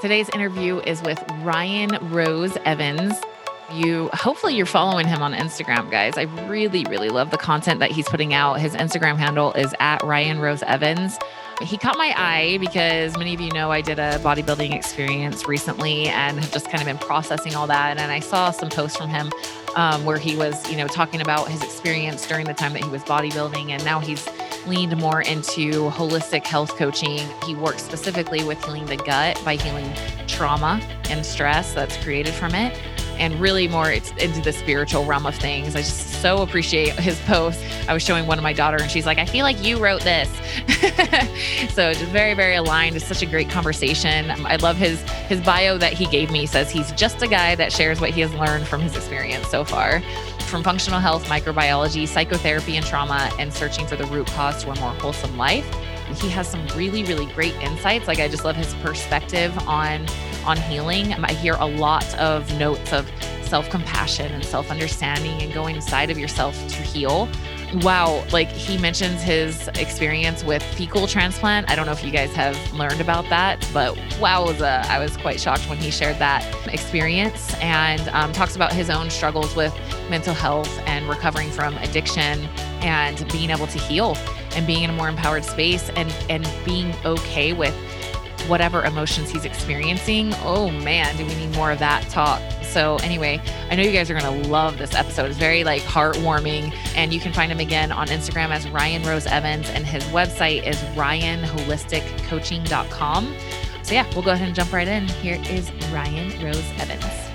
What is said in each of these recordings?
Today's interview is with Ryan Rose Evans. You hopefully you're following him on Instagram, guys. I really, really love the content that he's putting out. His Instagram handle is at Ryan Rose Evans. He caught my eye because many of you know I did a bodybuilding experience recently and have just kind of been processing all that. And I saw some posts from him um, where he was, you know, talking about his experience during the time that he was bodybuilding, and now he's leaned more into holistic health coaching. He works specifically with healing the gut by healing trauma and stress that's created from it and really more it's into the spiritual realm of things. I just so appreciate his post. I was showing one of my daughter and she's like, I feel like you wrote this. so just very, very aligned. It's such a great conversation. I love his his bio that he gave me says he's just a guy that shares what he has learned from his experience so far. From functional health, microbiology, psychotherapy, and trauma, and searching for the root cause to a more wholesome life. He has some really, really great insights. Like I just love his perspective on on healing. I hear a lot of notes of self compassion and self understanding and going inside of yourself to heal. Wow, like he mentions his experience with fecal transplant. I don't know if you guys have learned about that, but wow, was I was quite shocked when he shared that experience and um, talks about his own struggles with mental health and recovering from addiction and being able to heal and being in a more empowered space and and being okay with whatever emotions he's experiencing. Oh man, do we need more of that talk? So anyway, I know you guys are going to love this episode. It's very like heartwarming and you can find him again on Instagram as Ryan Rose Evans and his website is ryanholisticcoaching.com. So yeah, we'll go ahead and jump right in. Here is Ryan Rose Evans.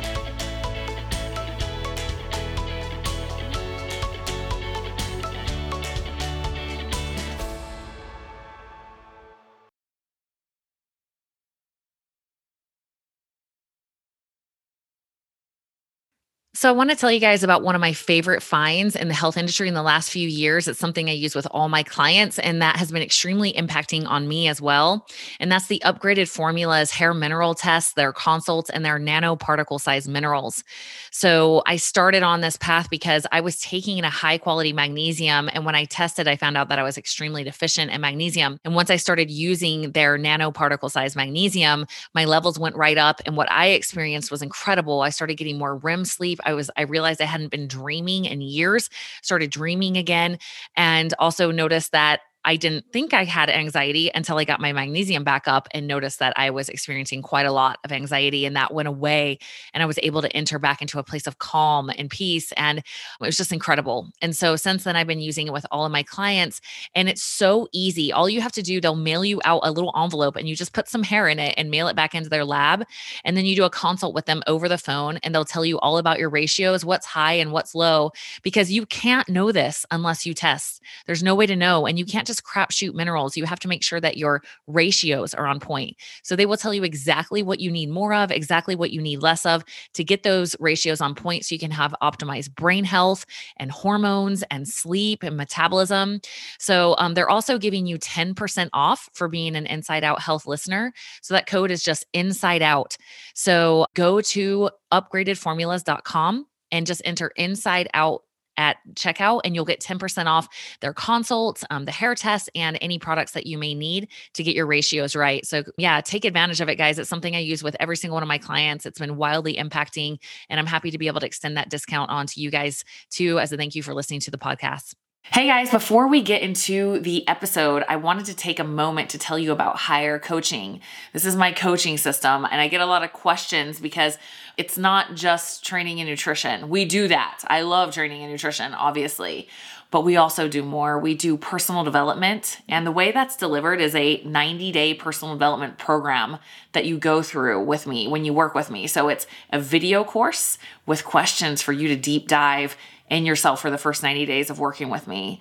So, I want to tell you guys about one of my favorite finds in the health industry in the last few years. It's something I use with all my clients, and that has been extremely impacting on me as well. And that's the upgraded formulas hair mineral tests, their consults, and their nanoparticle size minerals. So, I started on this path because I was taking a high quality magnesium. And when I tested, I found out that I was extremely deficient in magnesium. And once I started using their nanoparticle size magnesium, my levels went right up. And what I experienced was incredible. I started getting more REM sleep. I was, I realized I hadn't been dreaming in years, started dreaming again, and also noticed that I didn't think I had anxiety until I got my magnesium back up and noticed that I was experiencing quite a lot of anxiety and that went away. And I was able to enter back into a place of calm and peace. And it was just incredible. And so since then, I've been using it with all of my clients. And it's so easy. All you have to do, they'll mail you out a little envelope and you just put some hair in it and mail it back into their lab. And then you do a consult with them over the phone and they'll tell you all about your ratios, what's high and what's low, because you can't know this unless you test. There's no way to know. And you can't just just crapshoot minerals. You have to make sure that your ratios are on point. So they will tell you exactly what you need more of, exactly what you need less of to get those ratios on point so you can have optimized brain health and hormones and sleep and metabolism. So um, they're also giving you 10% off for being an Inside Out Health listener. So that code is just Inside Out. So go to upgradedformulas.com and just enter Inside Out at checkout and you'll get 10% off their consults, um, the hair tests, and any products that you may need to get your ratios right. So, yeah, take advantage of it, guys. It's something I use with every single one of my clients. It's been wildly impacting, and I'm happy to be able to extend that discount on to you guys too as a thank you for listening to the podcast. Hey guys, before we get into the episode, I wanted to take a moment to tell you about Higher Coaching. This is my coaching system, and I get a lot of questions because it's not just training and nutrition. We do that. I love training and nutrition, obviously, but we also do more. We do personal development, and the way that's delivered is a 90 day personal development program that you go through with me when you work with me. So it's a video course with questions for you to deep dive in yourself for the first 90 days of working with me.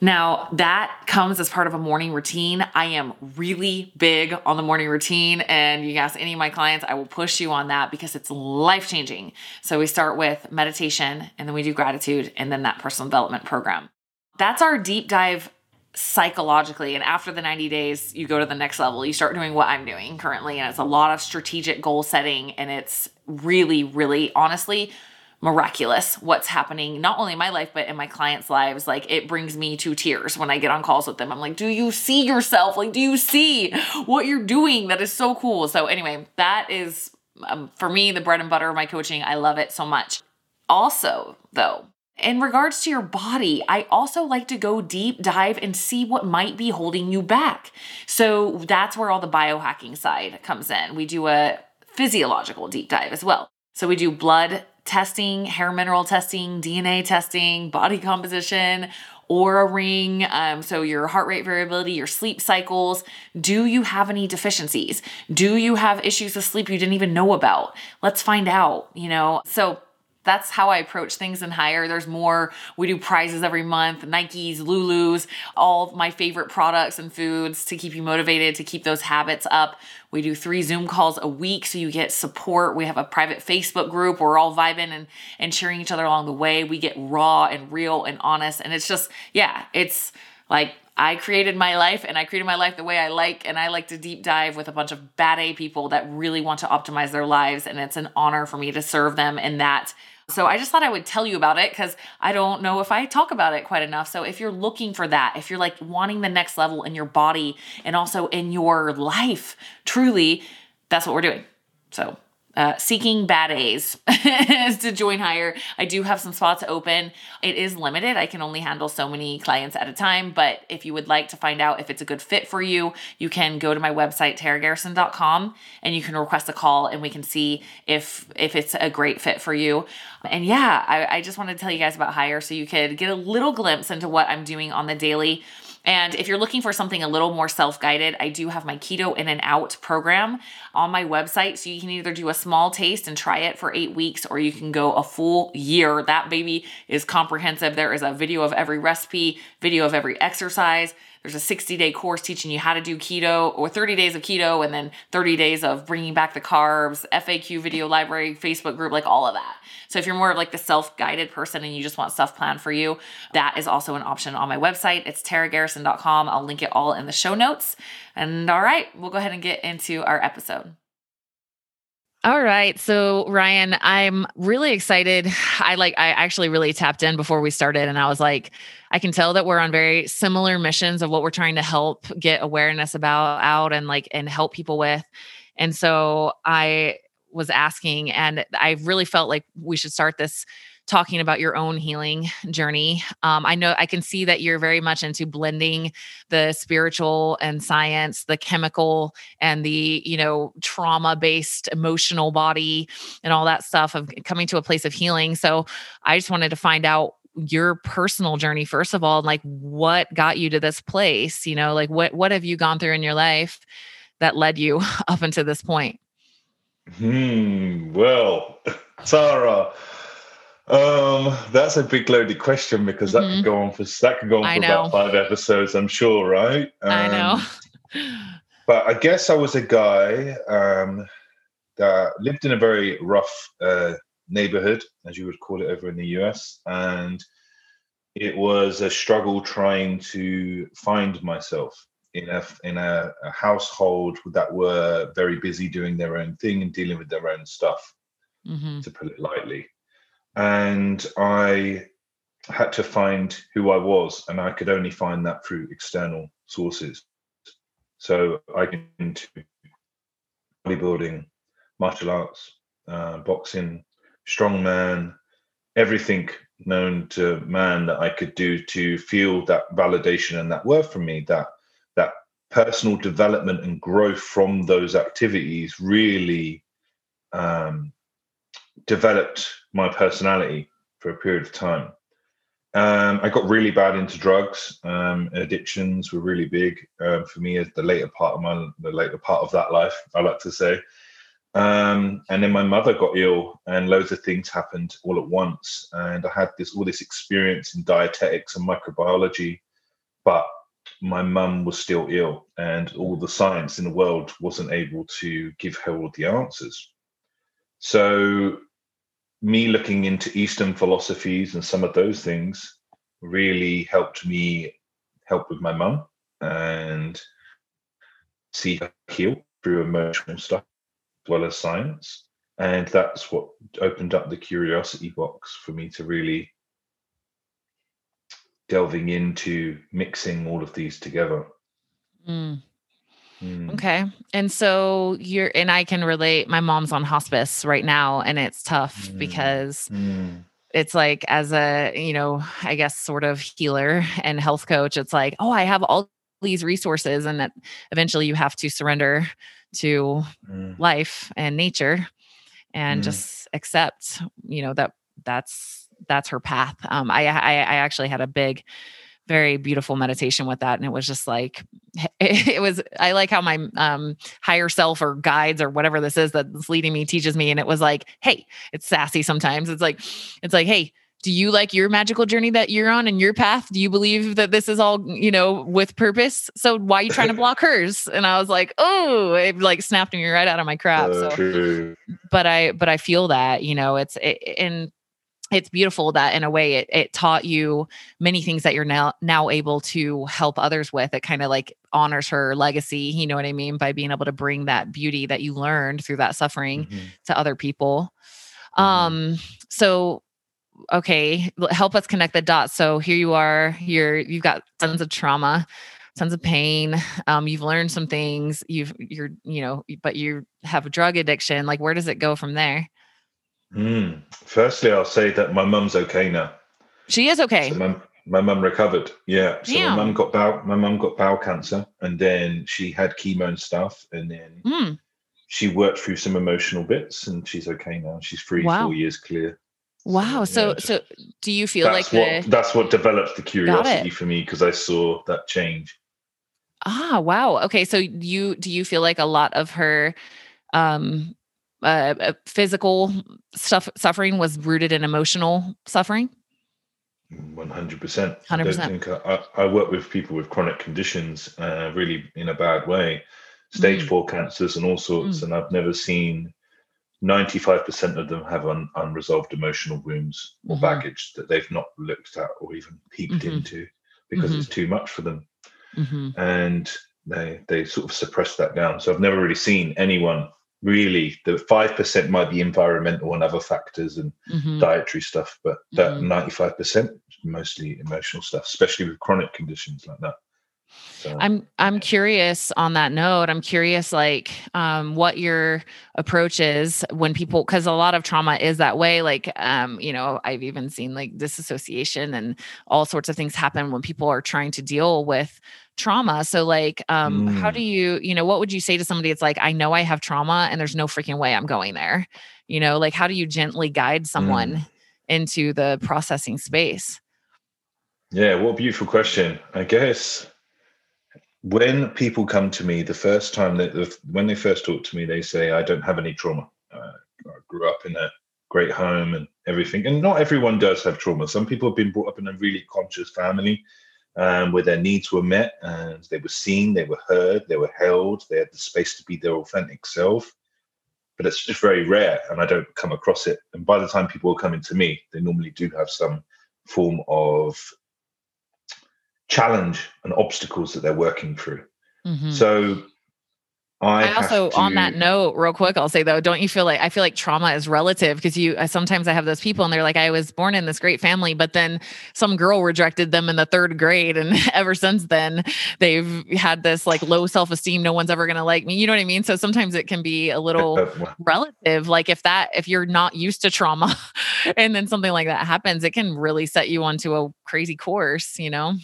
Now, that comes as part of a morning routine. I am really big on the morning routine, and you ask any of my clients, I will push you on that because it's life changing. So, we start with meditation, and then we do gratitude, and then that personal development program. That's our deep dive psychologically. And after the 90 days, you go to the next level. You start doing what I'm doing currently, and it's a lot of strategic goal setting, and it's really, really honestly miraculous what's happening not only in my life but in my clients lives. Like it brings me to tears when i get on calls with them. I'm like do you see yourself? Like do you see what you're doing? That is so cool. So anyway that is um, for me the bread and butter of my coaching. I love it so much. Also though in regards to your body, I also like to go deep dive and see what might be holding you back. So that's where all the biohacking side comes in. We do a physiological deep dive as well. So we do blood testing, hair mineral testing, DNA testing, body composition, Oura ring, um, so your heart rate variability, your sleep cycles. Do you have any deficiencies? Do you have issues with sleep you didn't even know about? Let's find out, you know? So that's how I approach things in higher. There's more. We do prizes every month, Nikes, Lulu's, all my favorite products and foods to keep you motivated to keep those habits up. We do three Zoom calls a week so you get support. We have a private Facebook group. We're all vibing and, and cheering each other along the way. We get raw and real and honest. And it's just, yeah, it's like I created my life and I created my life the way I like. And I like to deep dive with a bunch of bad A people that really want to optimize their lives. And it's an honor for me to serve them in that so I just thought I would tell you about it because I don't know if I talk about it quite enough. So if you're looking for that, if you're like wanting the next level in your body and also in your life, truly, that's what we're doing. So uh, seeking bad A's to join higher. I do have some spots open. It is limited. I can only handle so many clients at a time. But if you would like to find out if it's a good fit for you, you can go to my website, taragarrison.com, and you can request a call and we can see if if it's a great fit for you. And yeah, I, I just wanted to tell you guys about higher so you could get a little glimpse into what I'm doing on the daily. And if you're looking for something a little more self guided, I do have my Keto In and Out program on my website. So you can either do a small taste and try it for eight weeks, or you can go a full year. That baby is comprehensive. There is a video of every recipe, video of every exercise. There's a 60 day course teaching you how to do keto or 30 days of keto and then 30 days of bringing back the carbs, FAQ video library, Facebook group, like all of that. So if you're more of like the self-guided person and you just want stuff planned for you, that is also an option on my website. It's taragarrison.com. I'll link it all in the show notes. And all right, we'll go ahead and get into our episode. All right. So, Ryan, I'm really excited. I like, I actually really tapped in before we started, and I was like, I can tell that we're on very similar missions of what we're trying to help get awareness about out and like, and help people with. And so, I was asking. And I really felt like we should start this talking about your own healing journey. Um, I know I can see that you're very much into blending the spiritual and science, the chemical and the, you know, trauma based emotional body and all that stuff of coming to a place of healing. So I just wanted to find out your personal journey first of all and like what got you to this place you know like what what have you gone through in your life that led you up until this point Hmm. Well, Tara, um, that's a big loaded question because that mm-hmm. could go on for that could go on for about five episodes, I'm sure, right? Um, I know. but I guess I was a guy um, that lived in a very rough uh, neighborhood, as you would call it over in the US, and it was a struggle trying to find myself in a in a, a, household that were very busy doing their own thing and dealing with their own stuff, mm-hmm. to put it lightly. And I had to find who I was, and I could only find that through external sources. So I get into bodybuilding, martial arts, uh, boxing, strongman, everything known to man that I could do to feel that validation and that worth from me that that personal development and growth from those activities really um, developed my personality for a period of time. Um, I got really bad into drugs. Um, addictions were really big um, for me at the later part of my the later part of that life. I like to say. Um, and then my mother got ill, and loads of things happened all at once. And I had this all this experience in dietetics and microbiology, but my mum was still ill and all the science in the world wasn't able to give her all the answers. So, me looking into Eastern philosophies and some of those things really helped me help with my mum and see her heal through emotional stuff as well as science. and that's what opened up the curiosity box for me to really delving into mixing all of these together. Mm. Mm. Okay. And so you're, and I can relate. My mom's on hospice right now, and it's tough mm. because mm. it's like, as a, you know, I guess sort of healer and health coach, it's like, oh, I have all these resources, and that eventually you have to surrender to mm. life and nature and mm. just accept, you know, that that's that's her path. Um, I, I I actually had a big very beautiful meditation with that and it was just like it, was i like how my um higher self or guides or whatever this is that's leading me teaches me and it was like hey it's sassy sometimes it's like it's like hey do you like your magical journey that you're on and your path? Do you believe that this is all you know with purpose? So why are you trying to block hers? And i was like oh it like snapped me right out of my crap so, so but i but i feel that you know it's it, and it's beautiful that in a way it, it taught you many things that you're now now able to help others with it kind of like honors her legacy you know what i mean by being able to bring that beauty that you learned through that suffering mm-hmm. to other people mm-hmm. um so okay help us connect the dots so here you are you're you've got tons of trauma tons of pain um you've learned some things you've you're you know but you have a drug addiction like where does it go from there Mm. Firstly, I'll say that my mum's okay now. She is okay. So my, my mum recovered. Yeah. So my mum got bowel my mum got bowel cancer and then she had chemo and stuff and then mm. she worked through some emotional bits and she's okay now. She's three, wow. four years clear. Wow. So so, yeah, so do you feel like what, the... that's what developed the curiosity for me because I saw that change. Ah, wow. Okay. So you do you feel like a lot of her um uh, uh, physical stuff suffering was rooted in emotional suffering 100% 100% I, I, I, work with people with chronic conditions uh, really in a bad way stage mm. four cancers and all sorts mm. and i've never seen 95% of them have un, unresolved emotional wounds or mm-hmm. baggage that they've not looked at or even peeped mm-hmm. into because mm-hmm. it's too much for them mm-hmm. and they they sort of suppress that down so i've never really seen anyone really the 5% might be environmental and other factors and mm-hmm. dietary stuff but that mm-hmm. 95% mostly emotional stuff especially with chronic conditions like that so, I'm I'm curious on that note. I'm curious like um, what your approach is when people because a lot of trauma is that way. Like um, you know, I've even seen like disassociation and all sorts of things happen when people are trying to deal with trauma. So like um mm. how do you, you know, what would you say to somebody it's like I know I have trauma and there's no freaking way I'm going there. You know, like how do you gently guide someone mm. into the processing space? Yeah, what a beautiful question. I guess when people come to me the first time that when they first talk to me they say i don't have any trauma uh, i grew up in a great home and everything and not everyone does have trauma some people have been brought up in a really conscious family um, where their needs were met and they were seen, they were heard, they were held, they had the space to be their authentic self. But it's just very rare, and I don't come across it. And by the time people are coming to me, they normally do have some form of challenge and obstacles that they're working through. Mm-hmm. So I, I also, to... on that note, real quick, I'll say though, don't you feel like I feel like trauma is relative because you sometimes I have those people and they're like, I was born in this great family, but then some girl rejected them in the third grade, and ever since then they've had this like low self esteem. No one's ever gonna like me. You know what I mean? So sometimes it can be a little relative. Like if that if you're not used to trauma, and then something like that happens, it can really set you onto a crazy course. You know.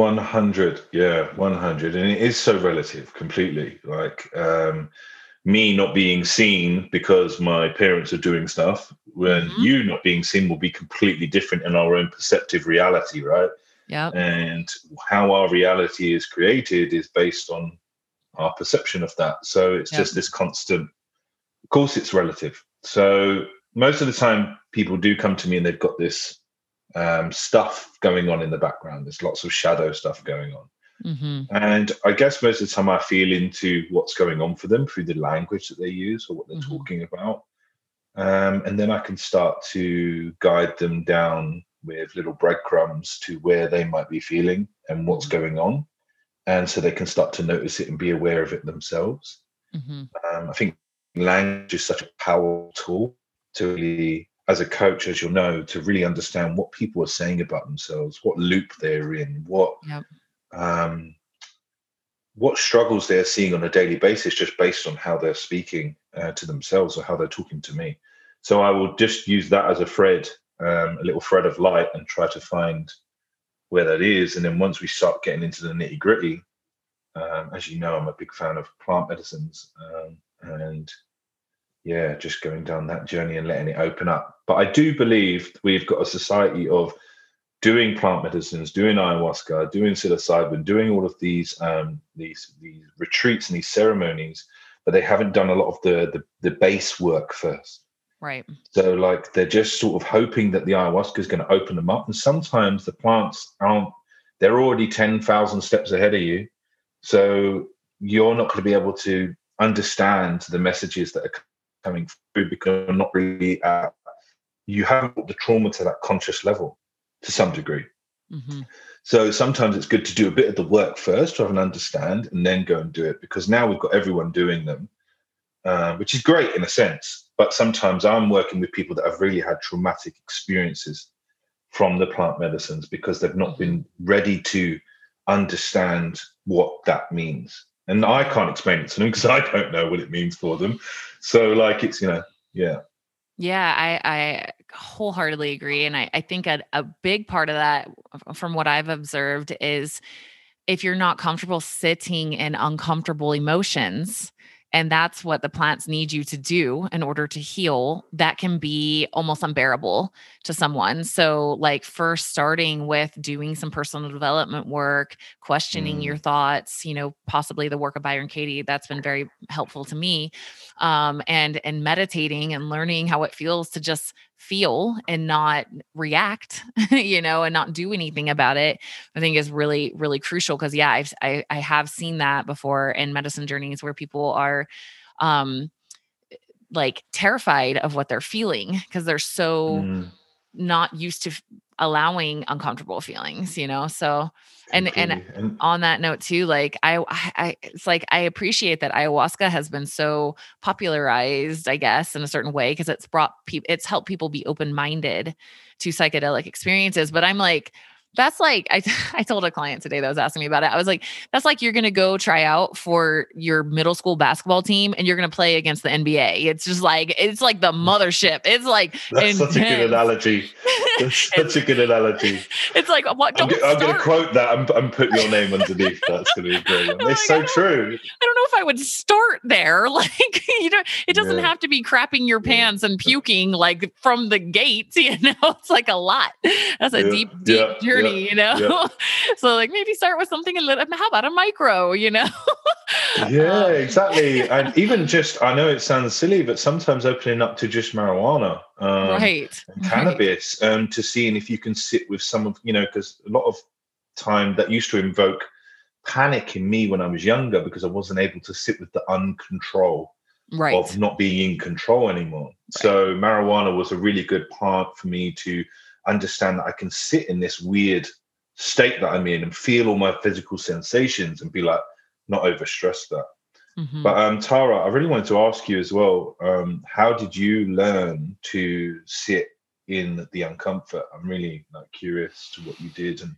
100 yeah 100 and it is so relative completely like um me not being seen because my parents are doing stuff when mm-hmm. you not being seen will be completely different in our own perceptive reality right? Yeah and how our reality is created is based on our perception of that. So it's yep. just this constant of course it's relative. So most of the time people do come to me and they've got this um, stuff going on in the background. There's lots of shadow stuff going on. Mm-hmm. And I guess most of the time I feel into what's going on for them through the language that they use or what they're mm-hmm. talking about. Um, and then I can start to guide them down with little breadcrumbs to where they might be feeling and what's mm-hmm. going on. And so they can start to notice it and be aware of it themselves. Mm-hmm. Um, I think language is such a powerful tool to really, as a coach, as you'll know, to really understand what people are saying about themselves, what loop they're in, what yep. um, what struggles they're seeing on a daily basis, just based on how they're speaking uh, to themselves or how they're talking to me. So I will just use that as a thread, um, a little thread of light, and try to find where that is. And then once we start getting into the nitty gritty, um, as you know, I'm a big fan of plant medicines, um, and yeah, just going down that journey and letting it open up. But I do believe we've got a society of doing plant medicines, doing ayahuasca, doing psilocybin, doing all of these um, these these retreats and these ceremonies, but they haven't done a lot of the the, the base work first. Right. So like they're just sort of hoping that the ayahuasca is going to open them up, and sometimes the plants aren't. They're already ten thousand steps ahead of you, so you're not going to be able to understand the messages that are coming through because you're not really at, you haven't put the trauma to that conscious level to some degree. Mm-hmm. So sometimes it's good to do a bit of the work first to have an understand and then go and do it because now we've got everyone doing them, uh, which is great in a sense. But sometimes I'm working with people that have really had traumatic experiences from the plant medicines because they've not been ready to understand what that means. And I can't explain it to them because I don't know what it means for them. So, like, it's, you know, yeah. Yeah, I, I wholeheartedly agree. And I, I think a, a big part of that, from what I've observed, is if you're not comfortable sitting in uncomfortable emotions, and that's what the plants need you to do in order to heal that can be almost unbearable to someone so like first starting with doing some personal development work questioning mm. your thoughts you know possibly the work of byron katie that's been very helpful to me um, and and meditating and learning how it feels to just feel and not react you know and not do anything about it i think is really really crucial because yeah I've, i i have seen that before in medicine journeys where people are um like terrified of what they're feeling because they're so mm. Not used to allowing uncomfortable feelings you know so and, and and on that note too like I, I it's like i appreciate that ayahuasca has been so popularized i guess in a certain way because it's brought people it's helped people be open-minded to psychedelic experiences but i'm like that's like I, I told a client today that was asking me about it. I was like, that's like you're gonna go try out for your middle school basketball team and you're gonna play against the NBA. It's just like it's like the mothership. It's like that's intense. such a good analogy. That's such a good analogy. It's like what I'm, I'm gonna quote that and, and put your name underneath. That's gonna be great. It's like, so true. I don't know if I would start there. Like you know, it doesn't yeah. have to be crapping your pants and puking like from the gate. You know, it's like a lot. That's a yeah. deep, deep yeah. journey journey, you know? so like maybe start with something a little, how about a micro, you know? yeah, um, exactly. And even just, I know it sounds silly, but sometimes opening up to just marijuana, um, right, cannabis, right. um, to seeing if you can sit with some of, you know, because a lot of time that used to invoke panic in me when I was younger because I wasn't able to sit with the uncontrol right. of not being in control anymore. Right. So marijuana was a really good part for me to understand that I can sit in this weird state that I'm in and feel all my physical sensations and be like, not overstress that. Mm-hmm. But um, Tara, I really wanted to ask you as well. Um, how did you learn to sit in the uncomfort? I'm really like curious to what you did and.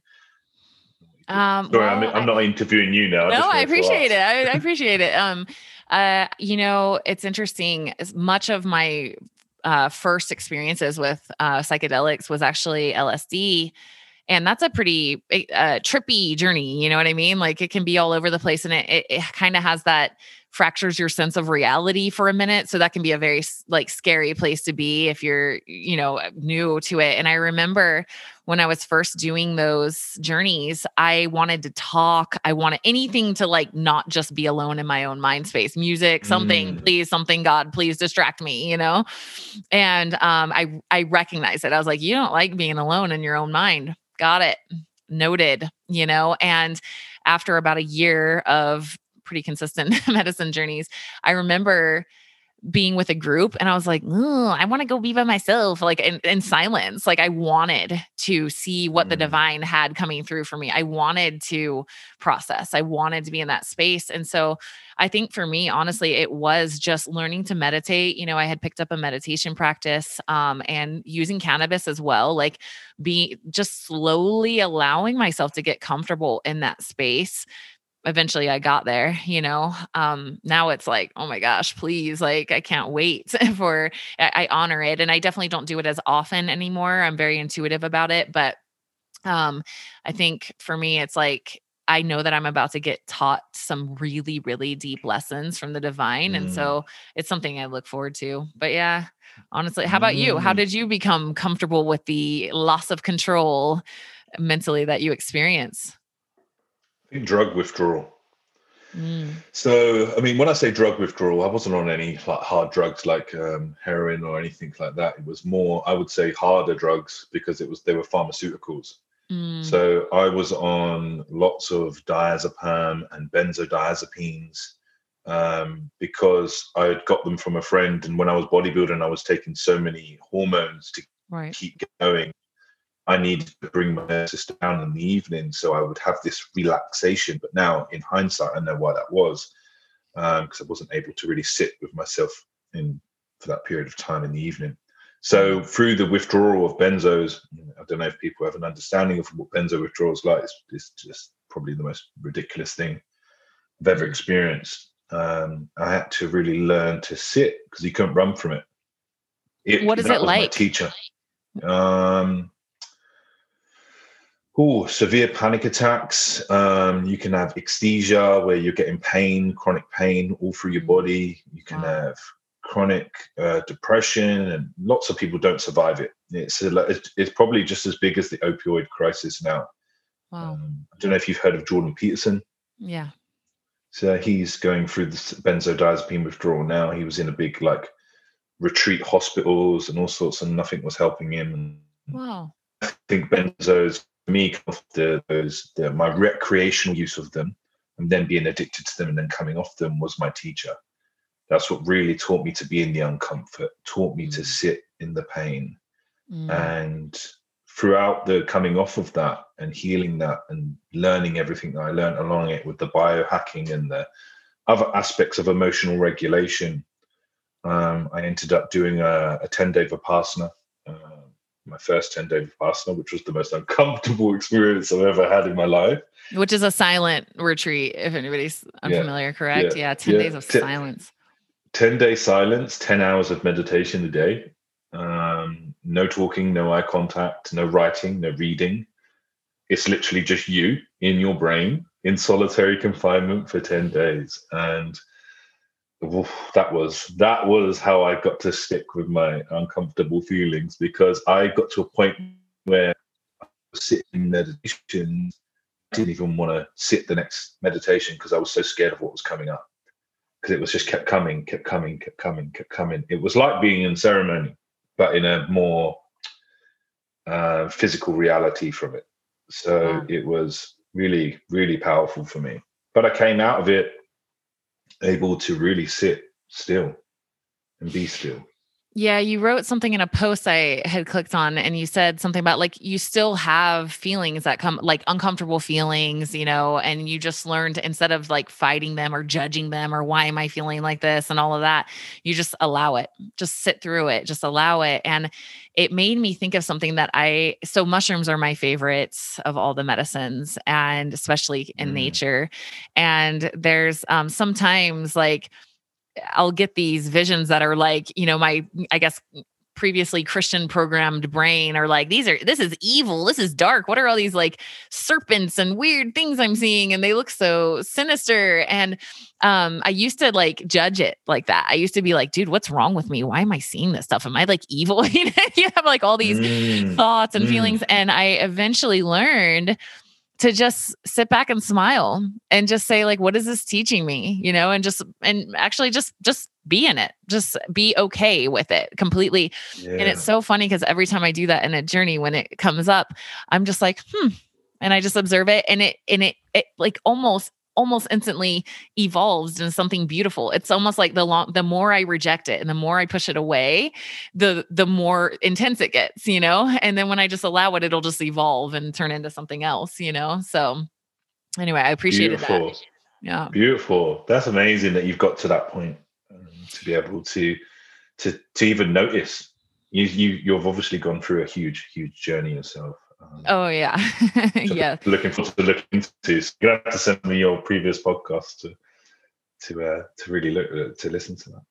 Um, Sorry, well, I'm, I'm, not interviewing you now. No, I, I appreciate it. I, I, appreciate it. Um, uh, you know, it's interesting. As much of my uh, first experiences with uh, psychedelics was actually LSD. And that's a pretty eh, uh, trippy journey. You know what I mean? Like it can be all over the place and it, it, it kind of has that fractures your sense of reality for a minute. So that can be a very like scary place to be if you're, you know, new to it. And I remember when I was first doing those journeys, I wanted to talk. I wanted anything to like not just be alone in my own mind space. Music, something, mm. please, something, God, please distract me, you know? And um, I I recognized it. I was like, you don't like being alone in your own mind. Got it. Noted, you know, and after about a year of pretty consistent medicine journeys, I remember being with a group and I was like, I want to go be by myself, like in, in, silence. Like I wanted to see what the mm. divine had coming through for me. I wanted to process, I wanted to be in that space. And so I think for me, honestly, it was just learning to meditate. You know, I had picked up a meditation practice um, and using cannabis as well, like be just slowly allowing myself to get comfortable in that space eventually I got there, you know. Um now it's like, oh my gosh, please, like I can't wait for I, I honor it and I definitely don't do it as often anymore. I'm very intuitive about it, but um I think for me it's like I know that I'm about to get taught some really really deep lessons from the divine mm. and so it's something I look forward to. But yeah, honestly, how about mm. you? How mm. did you become comfortable with the loss of control mentally that you experience? Drug withdrawal. Mm. So, I mean, when I say drug withdrawal, I wasn't on any like hard drugs like um, heroin or anything like that. It was more, I would say, harder drugs because it was they were pharmaceuticals. Mm. So I was on lots of diazepam and benzodiazepines um, because I had got them from a friend, and when I was bodybuilding, I was taking so many hormones to right. keep going I needed to bring my sister down in the evening so I would have this relaxation. But now, in hindsight, I know why that was because um, I wasn't able to really sit with myself in for that period of time in the evening. So through the withdrawal of benzos, I don't know if people have an understanding of what benzo withdrawal is like. It's, it's just probably the most ridiculous thing I've ever experienced. Um, I had to really learn to sit because you couldn't run from it. it what is it like? teacher. Um, Oh, severe panic attacks. Um, you can have ectasia where you're getting pain, chronic pain all through your mm. body. You can wow. have chronic uh, depression, and lots of people don't survive it. It's, a, it's probably just as big as the opioid crisis now. Wow. Um, I don't know if you've heard of Jordan Peterson. Yeah. So he's going through the benzodiazepine withdrawal now. He was in a big like retreat hospitals and all sorts, and nothing was helping him. Wow. I think benzos me the, those the, my recreational use of them and then being addicted to them and then coming off them was my teacher that's what really taught me to be in the uncomfort taught me mm. to sit in the pain mm. and throughout the coming off of that and healing that and learning everything that i learned along it with the biohacking and the other aspects of emotional regulation um, i ended up doing a, a 10 day vipassana my first 10 day Vipassana, which was the most uncomfortable experience I've ever had in my life. Which is a silent retreat, if anybody's unfamiliar, yeah, correct? Yeah, yeah 10 yeah. days of ten, silence. 10 day silence, 10 hours of meditation a day. Um, no talking, no eye contact, no writing, no reading. It's literally just you in your brain in solitary confinement for 10 days. And that was that was how I got to stick with my uncomfortable feelings because I got to a point where I was sitting in meditation. I didn't even want to sit the next meditation because I was so scared of what was coming up. Because it was just kept coming, kept coming, kept coming, kept coming. It was like being in ceremony, but in a more uh, physical reality from it. So it was really, really powerful for me. But I came out of it able to really sit still and be still. Yeah, you wrote something in a post I had clicked on, and you said something about like you still have feelings that come, like uncomfortable feelings, you know, and you just learned instead of like fighting them or judging them or why am I feeling like this and all of that, you just allow it, just sit through it, just allow it. And it made me think of something that I, so mushrooms are my favorites of all the medicines, and especially in mm. nature. And there's um, sometimes like, I'll get these visions that are like, you know, my, I guess, previously Christian programmed brain are like, these are, this is evil. This is dark. What are all these like serpents and weird things I'm seeing? And they look so sinister. And um, I used to like judge it like that. I used to be like, dude, what's wrong with me? Why am I seeing this stuff? Am I like evil? you have like all these mm. thoughts and mm. feelings. And I eventually learned to just sit back and smile and just say like what is this teaching me? You know and just and actually just just be in it. Just be okay with it completely. Yeah. and it's so funny because every time i do that in a journey when it comes up i'm just like hmm and i just observe it and it and it, it like almost almost instantly evolves into something beautiful. It's almost like the long the more I reject it and the more I push it away, the the more intense it gets, you know? And then when I just allow it, it'll just evolve and turn into something else, you know? So anyway, I appreciated Beautiful. that. Yeah. Beautiful. That's amazing that you've got to that point um, to be able to to to even notice. You you you've obviously gone through a huge huge journey yourself. Oh yeah, yeah. Looking forward to looking into. So you have to send me your previous podcast to to uh, to really look to listen to that.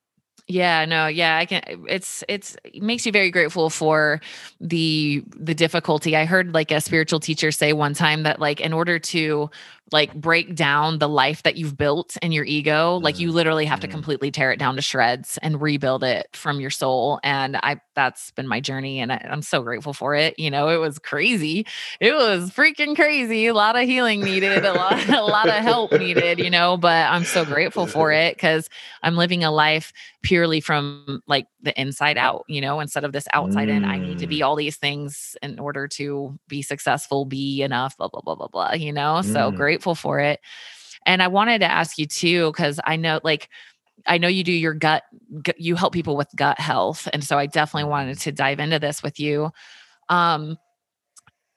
Yeah, no, yeah, I can it's it's it makes you very grateful for the the difficulty. I heard like a spiritual teacher say one time that like in order to like break down the life that you've built in your ego like you mm-hmm. literally have to mm-hmm. completely tear it down to shreds and rebuild it from your soul and i that's been my journey and I, am so grateful for it you know it was crazy it was freaking crazy a lot of healing needed a lot a lot of help needed you know but i'm so grateful for it because i'm living a life purely from like the inside out you know instead of this outside mm. in i need to be mm. all these things in order to be successful be enough blah blah blah blah blah you know so mm. great grateful for it. And I wanted to ask you too, because I know like I know you do your gut, you help people with gut health. And so I definitely wanted to dive into this with you. Um,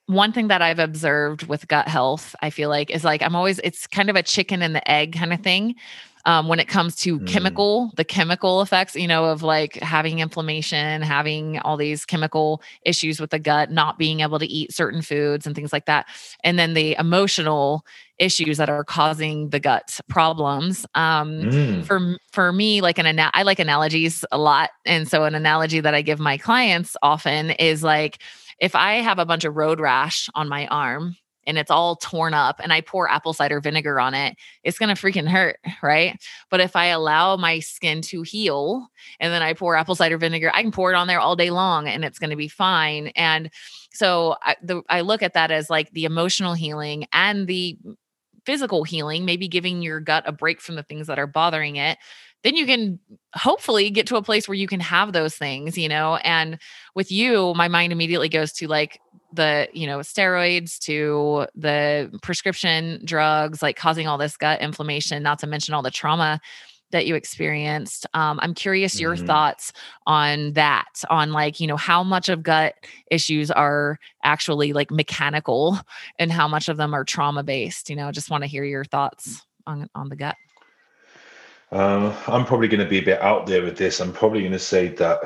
one thing that I've observed with gut health, I feel like, is like I'm always, it's kind of a chicken and the egg kind of thing um, when it comes to mm. chemical, the chemical effects, you know, of like having inflammation, having all these chemical issues with the gut, not being able to eat certain foods and things like that. And then the emotional issues that are causing the gut problems. Um, mm. For for me, like an ana- I like analogies a lot, and so an analogy that I give my clients often is like if I have a bunch of road rash on my arm and it's all torn up and I pour apple cider vinegar on it, it's going to freaking hurt, right? But if I allow my skin to heal and then I pour apple cider vinegar, I can pour it on there all day long and it's going to be fine. And so I, the, I look at that as like the emotional healing and the physical healing, maybe giving your gut a break from the things that are bothering it then you can hopefully get to a place where you can have those things, you know. And with you, my mind immediately goes to like the, you know, steroids to the prescription drugs, like causing all this gut inflammation, not to mention all the trauma that you experienced. Um, I'm curious your mm-hmm. thoughts on that, on like, you know, how much of gut issues are actually like mechanical and how much of them are trauma based. You know, I just want to hear your thoughts on, on the gut. Um, I'm probably going to be a bit out there with this. I'm probably going to say that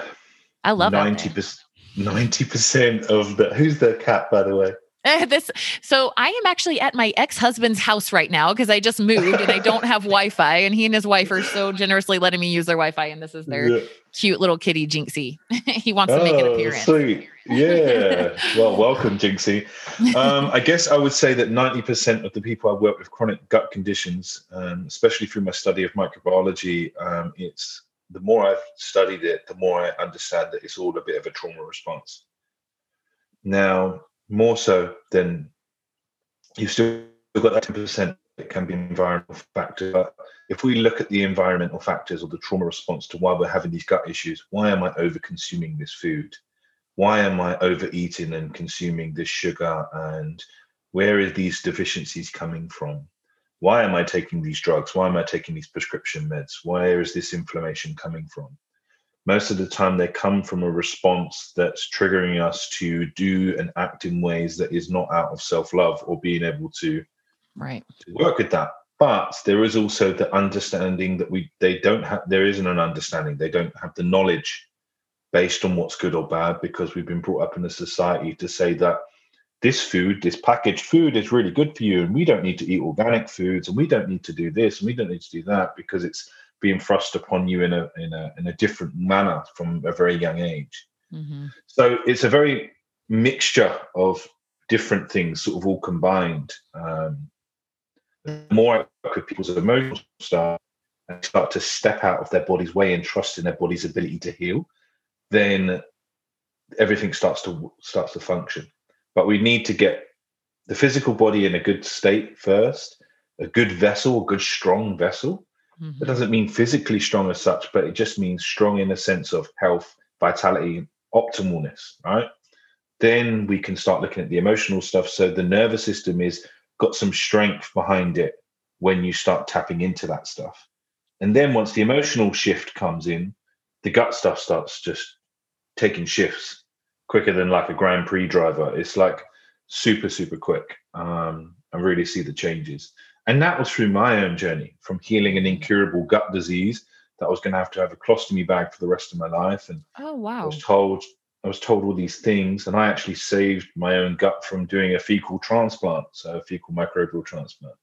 I love 90 percent. Ninety percent of the who's the cat, by the way? Uh, this so I am actually at my ex-husband's house right now because I just moved and I don't have Wi-Fi, and he and his wife are so generously letting me use their Wi-Fi, and this is their yeah. cute little kitty Jinxie. he wants to make an oh, appearance. Sweet, yeah. well, welcome, Jinxie. Um, I guess I would say that ninety percent of the people I work with chronic gut conditions, um, especially through my study of microbiology, um, it's the more I've studied it, the more I understand that it's all a bit of a trauma response. Now, more so than you've still got that 10% that can be environmental factor. But if we look at the environmental factors or the trauma response to why we're having these gut issues, why am I over consuming this food? Why am I overeating and consuming this sugar? And where are these deficiencies coming from? Why am I taking these drugs? Why am I taking these prescription meds? Where is this inflammation coming from? Most of the time, they come from a response that's triggering us to do and act in ways that is not out of self love or being able to, right. to work with that. But there is also the understanding that we they don't have. There isn't an understanding. They don't have the knowledge based on what's good or bad because we've been brought up in a society to say that this food, this packaged food is really good for you, and we don't need to eat organic foods, and we don't need to do this, and we don't need to do that because it's being thrust upon you in a in a in a different manner from a very young age. Mm-hmm. So it's a very mixture of different things, sort of all combined. Um, the more I work with people's emotional stuff and start to step out of their body's way and trust in their body's ability to heal, then everything starts to starts to function but we need to get the physical body in a good state first, a good vessel, a good strong vessel. Mm-hmm. It doesn't mean physically strong as such, but it just means strong in a sense of health, vitality, optimalness, right? Then we can start looking at the emotional stuff. So the nervous system is got some strength behind it. when you start tapping into that stuff. And then once the emotional shift comes in, the gut stuff starts just taking shifts quicker than like a Grand Prix driver. It's like super, super quick. Um, I really see the changes. And that was through my own journey from healing an incurable gut disease that I was going to have to have a colostomy bag for the rest of my life. And oh wow, I was told I was told all these things, and I actually saved my own gut from doing a fecal transplant, so a fecal microbial transplant.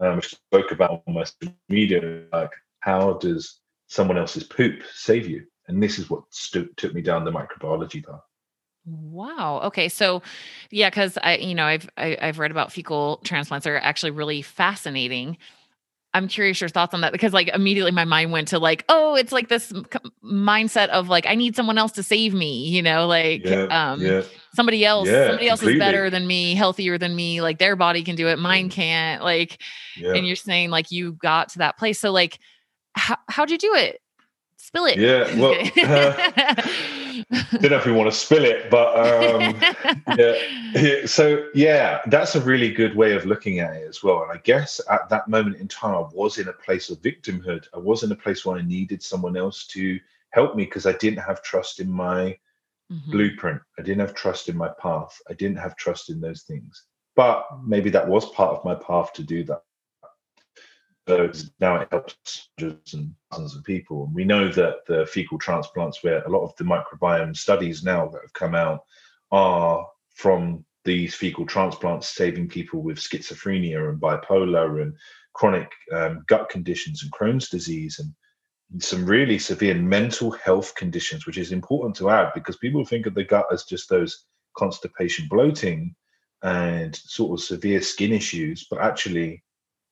Um, which I spoke about on my media, like how does someone else's poop save you? And this is what st- took me down the microbiology path. Wow. Okay. So, yeah, because I, you know, I've I, have i have read about fecal transplants are actually really fascinating. I'm curious your thoughts on that because, like, immediately my mind went to like, oh, it's like this mindset of like, I need someone else to save me. You know, like, yeah, um, yeah. somebody else, yeah, somebody else completely. is better than me, healthier than me. Like, their body can do it, mine can't. Like, and you're saying like you got to that place. So, like, how how'd you do it? Spill it. Yeah. Well, uh, don't know if we want to spill it, but um, yeah. So yeah, that's a really good way of looking at it as well. And I guess at that moment in time, I was in a place of victimhood. I was in a place where I needed someone else to help me because I didn't have trust in my mm-hmm. blueprint. I didn't have trust in my path. I didn't have trust in those things. But maybe that was part of my path to do that. Now it helps hundreds and thousands of people. And we know that the fecal transplants, where a lot of the microbiome studies now that have come out are from these fecal transplants saving people with schizophrenia and bipolar and chronic um, gut conditions and Crohn's disease and some really severe mental health conditions, which is important to add because people think of the gut as just those constipation, bloating, and sort of severe skin issues, but actually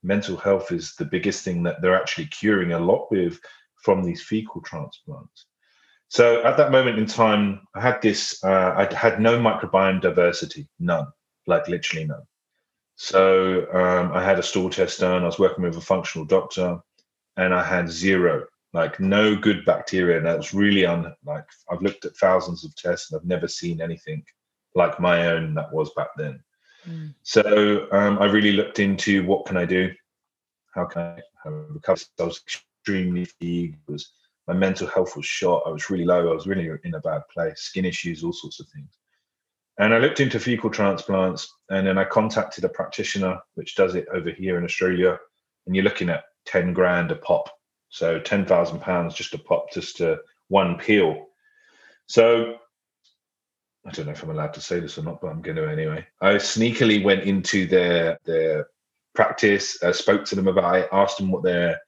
mental health is the biggest thing that they're actually curing a lot with from these fecal transplants. So at that moment in time, I had this, uh, I had no microbiome diversity, none, like literally none. So um, I had a stool test done. I was working with a functional doctor, and I had zero, like no good bacteria. And that was really un like I've looked at thousands of tests and I've never seen anything like my own that was back then. Mm. So um, I really looked into what can I do? How can I recover? I was extremely fatigued. My mental health was shot. I was really low. I was really in a bad place. Skin issues, all sorts of things. And I looked into fecal transplants, and then I contacted a practitioner which does it over here in Australia. And you're looking at ten grand a pop, so ten thousand pounds just a pop, just to one peel. So I don't know if I'm allowed to say this or not, but I'm going to anyway. I sneakily went into their their practice, uh, spoke to them about it, asked them what their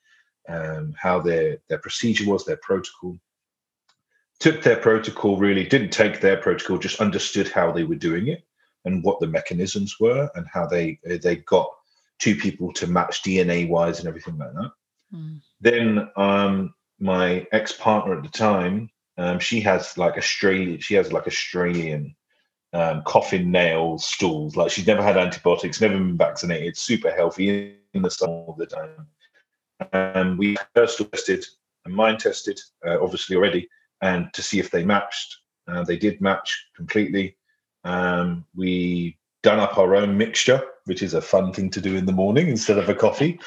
um, how their their procedure was, their protocol. Took their protocol really, didn't take their protocol, just understood how they were doing it and what the mechanisms were and how they they got two people to match DNA wise and everything like that. Mm. Then um, my ex partner at the time um, she has like Australia. She has like Australian um, coffin nail stools. Like she's never had antibiotics, never been vaccinated, super healthy in the sun all the time. And we first tested and mine tested, uh, obviously already, and to see if they matched. Uh, they did match completely. Um, we done up our own mixture, which is a fun thing to do in the morning instead of a coffee.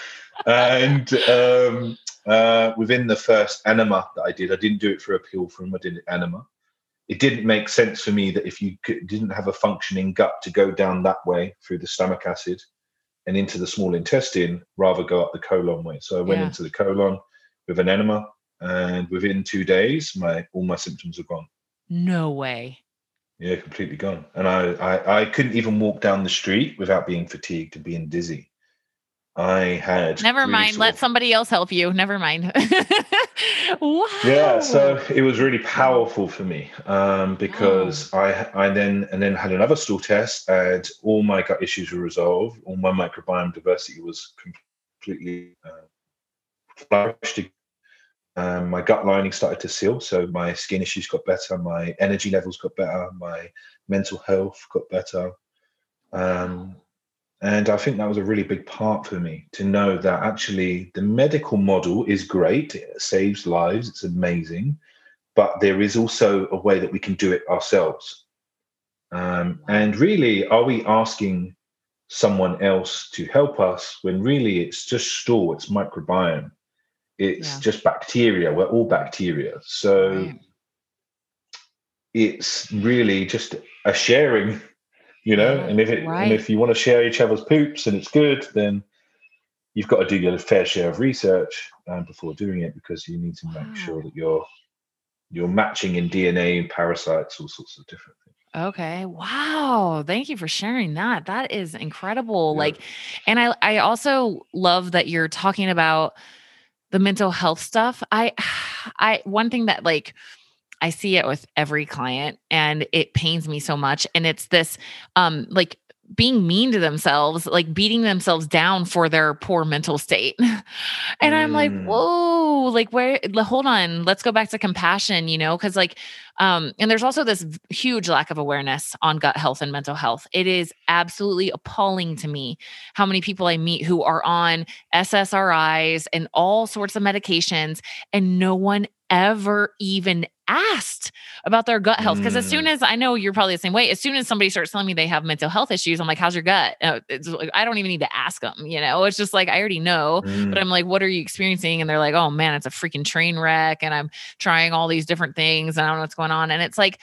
and um, uh, within the first enema that I did, I didn't do it for a pill from, I did it enema. It didn't make sense for me that if you didn't have a functioning gut to go down that way through the stomach acid and into the small intestine, rather go up the colon way. So I went yeah. into the colon with an enema, and within two days, my all my symptoms are gone. No way. Yeah, completely gone. And I, I, I couldn't even walk down the street without being fatigued and being dizzy. I had. Never really mind. Let of, somebody else help you. Never mind. wow. Yeah, so it was really powerful for me um, because oh. I I then and then had another stool test and all my gut issues were resolved. All my microbiome diversity was completely uh, flourished. Um, my gut lining started to seal, so my skin issues got better. My energy levels got better. My mental health got better. Um, and I think that was a really big part for me to know that actually the medical model is great, it saves lives, it's amazing, but there is also a way that we can do it ourselves. Um, and really, are we asking someone else to help us when really it's just stool, it's microbiome, it's yeah. just bacteria. We're all bacteria. So right. it's really just a sharing, you know. Yeah, and if it right. and if you want to share each other's poops and it's good, then you've got to do your fair share of research um, before doing it because you need to make wow. sure that you're you're matching in DNA and parasites, all sorts of different things. Okay. Wow. Thank you for sharing that. That is incredible. Yeah. Like and I I also love that you're talking about the mental health stuff. I I one thing that like I see it with every client and it pains me so much and it's this um like being mean to themselves, like beating themselves down for their poor mental state. and mm. I'm like, mm. whoa, like where hold on, let's go back to compassion, you know, because like um, and there's also this huge lack of awareness on gut health and mental health. It is absolutely appalling to me how many people I meet who are on SSRIs and all sorts of medications, and no one ever even asked about their gut health because mm. as soon mm. as I know you're probably the same way, as soon as somebody starts telling me they have mental health issues, I'm like, "How's your gut?" Uh, like, I don't even need to ask them. You know, it's just like I already know. Mm. But I'm like, "What are you experiencing?" And they're like, "Oh man, it's a freaking train wreck, and I'm trying all these different things, and I don't know what's going on." And it's like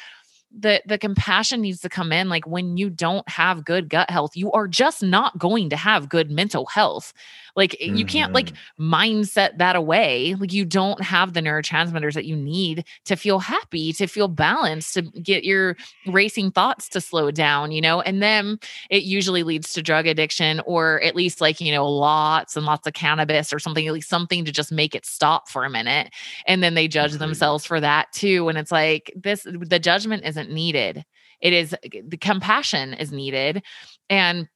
the the compassion needs to come in like when you don't have good gut health you are just not going to have good mental health like mm-hmm. you can't like mm-hmm. mindset that away like you don't have the neurotransmitters that you need to feel happy to feel balanced to get your racing thoughts to slow down you know and then it usually leads to drug addiction or at least like you know lots and lots of cannabis or something at least something to just make it stop for a minute and then they judge themselves for that too and it's like this the judgment isn't needed. It is the compassion is needed. And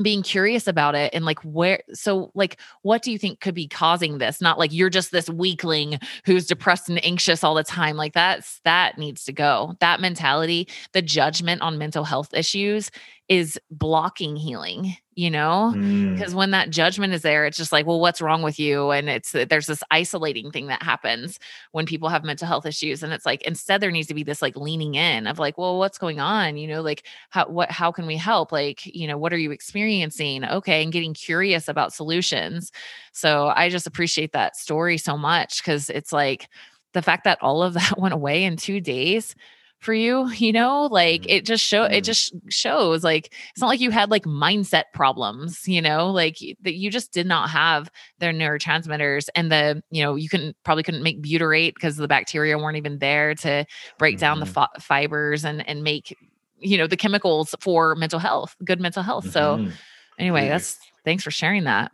being curious about it and like where so like what do you think could be causing this? Not like you're just this weakling who's depressed and anxious all the time like that's that needs to go. That mentality the judgment on mental health issues is blocking healing you know? Because mm. when that judgment is there it's just like well what's wrong with you? And it's there's this isolating thing that happens when people have mental health issues and it's like instead there needs to be this like leaning in of like well what's going on? You know like how what how can we help? Like you know what are you experiencing? Okay and getting curious about solutions. So i just appreciate that story so much because it's like the fact that all of that went away in two days for you you know like mm-hmm. it just show it mm-hmm. just shows like it's not like you had like mindset problems you know like that you just did not have their neurotransmitters and the you know you couldn't probably couldn't make butyrate because the bacteria weren't even there to break mm-hmm. down the mm-hmm. fi- fibers and and make you know the chemicals for mental health good mental health mm-hmm. so anyway that's thanks for sharing that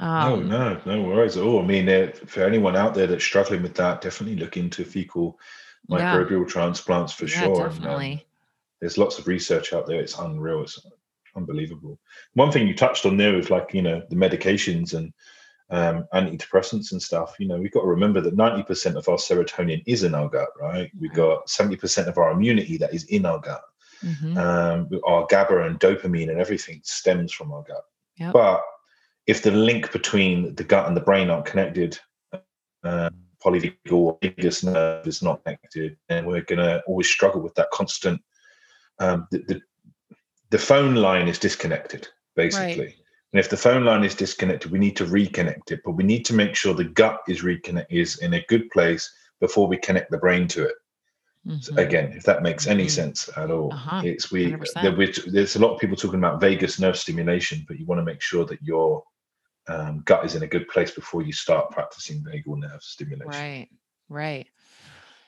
um, no, no, no worries at all. I mean, for anyone out there that's struggling with that, definitely look into fecal microbial yeah. transplants for yeah, sure. Definitely. And, um, there's lots of research out there. It's unreal. It's unbelievable. One thing you touched on there is like, you know, the medications and um, antidepressants and stuff. You know, we've got to remember that 90% of our serotonin is in our gut, right? We've got 70% of our immunity that is in our gut. Mm-hmm. Um, our GABA and dopamine and everything stems from our gut. Yep. But if the link between the gut and the brain aren't connected, uh, polyvagal vagus nerve is not connected, and we're going to always struggle with that constant. Um, the, the, the phone line is disconnected, basically. Right. And if the phone line is disconnected, we need to reconnect it. But we need to make sure the gut is reconnect is in a good place before we connect the brain to it. Mm-hmm. So again, if that makes any mm-hmm. sense at all, uh-huh. it's we there, there's a lot of people talking about vagus nerve stimulation, but you want to make sure that you're um, gut is in a good place before you start practicing vagal nerve stimulation. Right, right.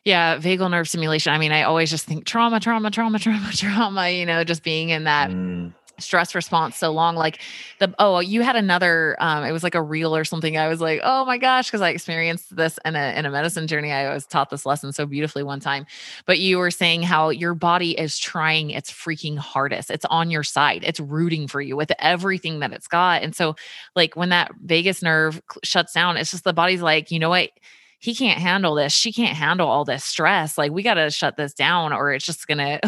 Yeah, vagal nerve stimulation. I mean, I always just think trauma, trauma, trauma, trauma, trauma, you know, just being in that mm stress response so long like the oh you had another um it was like a reel or something i was like oh my gosh because i experienced this in a in a medicine journey i was taught this lesson so beautifully one time. But you were saying how your body is trying its freaking hardest it's on your side it's rooting for you with everything that it's got. And so like when that vagus nerve shuts down it's just the body's like you know what he can't handle this. She can't handle all this stress. Like we got to shut this down or it's just going to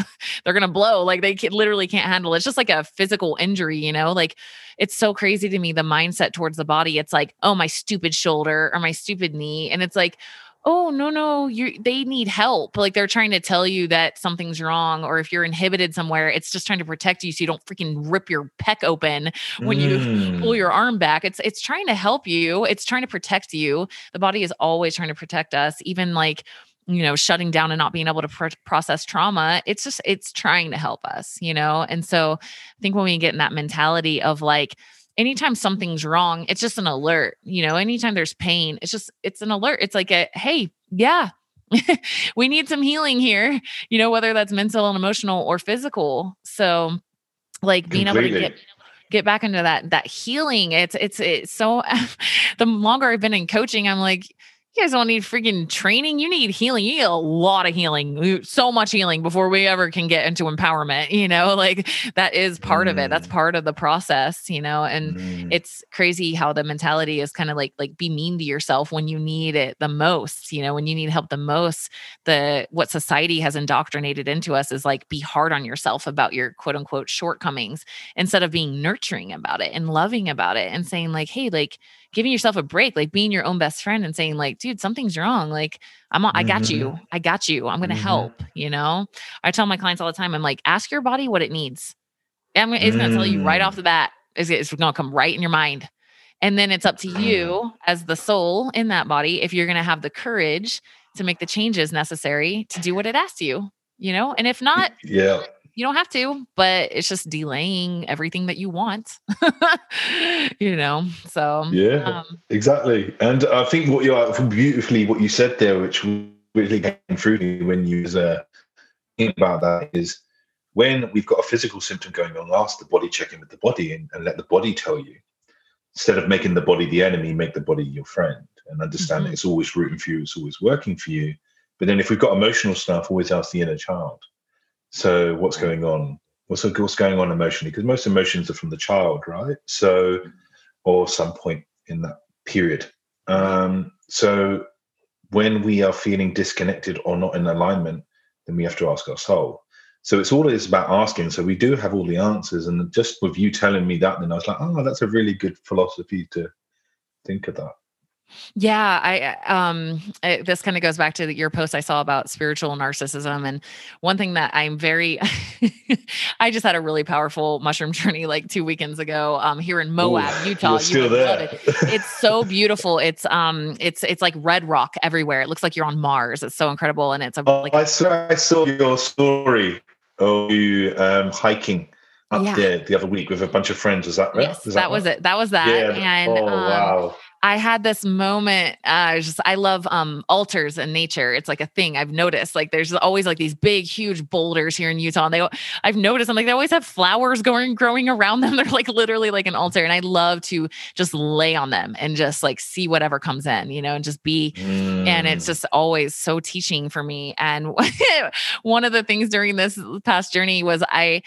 they're going to blow. Like they can, literally can't handle it. It's just like a physical injury, you know? Like it's so crazy to me the mindset towards the body. It's like, "Oh, my stupid shoulder or my stupid knee." And it's like oh no no you they need help like they're trying to tell you that something's wrong or if you're inhibited somewhere it's just trying to protect you so you don't freaking rip your pec open when mm. you pull mm. your arm back it's it's trying to help you it's trying to protect you the body is always trying to protect us even like you know shutting down and not being able to pr- process trauma it's just it's trying to help us you know and so i think when we get in that mentality of like anytime something's wrong it's just an alert you know anytime there's pain it's just it's an alert it's like a hey yeah we need some healing here you know whether that's mental and emotional or physical so like being Completely. able to get get back into that that healing it's it's it's so the longer i've been in coaching i'm like you guys don't need freaking training. You need healing. You need a lot of healing, so much healing before we ever can get into empowerment. You know, like that is part mm. of it. That's mm. part of the process, you know, and mm. it's crazy how the mentality is kind of like, like be mean to yourself when you need it the most, you know, when you need help the most. The what society has indoctrinated into us is like be hard on yourself about your quote unquote shortcomings instead of being nurturing about it and loving about it and saying, like, hey, like, giving yourself a break, like being your own best friend and saying, like, dude, something's wrong. Like, I'm, I got mm-hmm. you. I got you. I'm going to mm-hmm. help. You know, I tell my clients all the time, I'm like, ask your body what it needs. I'm, it's going to tell you right off mm. the bat. It's, it's going to come right in your mind. And then it's up to you mm. as the soul in that body if you're going to have the courage to make the changes necessary to do what it asks you, you know? And if not, yeah you don't have to, but it's just delaying everything that you want. you know, so yeah, um, exactly. And I think what you're beautifully what you said there, which really came through when you was uh, thinking about that, is when we've got a physical symptom going on, ask the body, check in with the body, and, and let the body tell you. Instead of making the body the enemy, make the body your friend, and understand mm-hmm. that it's always rooting for you, it's always working for you. But then if we've got emotional stuff, always ask the inner child so what's going on? What's, what's going on emotionally? Because most emotions are from the child, right? So, or some point in that period. Um, so when we are feeling disconnected or not in alignment, then we have to ask our soul. So it's always about asking. So we do have all the answers. And just with you telling me that, then I was like, oh, that's a really good philosophy to think of that. Yeah, I uh, um I, this kind of goes back to your post I saw about spiritual narcissism and one thing that I'm very I just had a really powerful mushroom journey like 2 weekends ago um here in Moab, Ooh, Utah. You love it. It's so beautiful. It's um it's it's like red rock everywhere. It looks like you're on Mars. It's so incredible and it's a oh, like I saw I saw your story of you um hiking up yeah. there the other week with a bunch of friends. Was that right? Yes, that, that was it. That was that. Yeah. And oh, um, wow. I had this moment. Uh, just I love um, altars in nature. It's like a thing I've noticed. Like there's always like these big, huge boulders here in Utah. And they, I've noticed, I'm like they always have flowers going growing around them. They're like literally like an altar, and I love to just lay on them and just like see whatever comes in, you know, and just be. Mm. And it's mm. just always so teaching for me. And one of the things during this past journey was I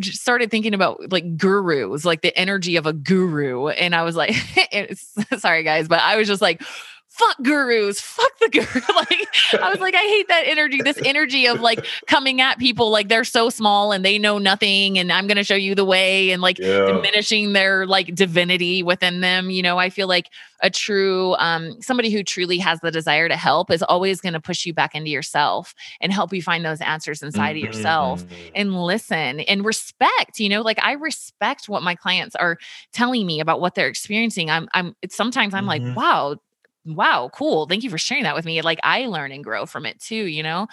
started thinking about like gurus, like the energy of a guru. And I was like, sorry guys, but I was just like, fuck gurus, fuck the guru. like I was like, I hate that energy, this energy of like coming at people like they're so small and they know nothing and I'm gonna show you the way and like yeah. diminishing their like divinity within them. You know, I feel like a true um somebody who truly has the desire to help is always gonna push you back into yourself and help you find those answers inside mm-hmm. of yourself and listen and respect, you know, like I respect what my clients are telling me about what they're experiencing. I'm I'm sometimes I'm mm-hmm. like, wow, wow, cool. Thank you for sharing that with me. Like I learn and grow from it too, you know?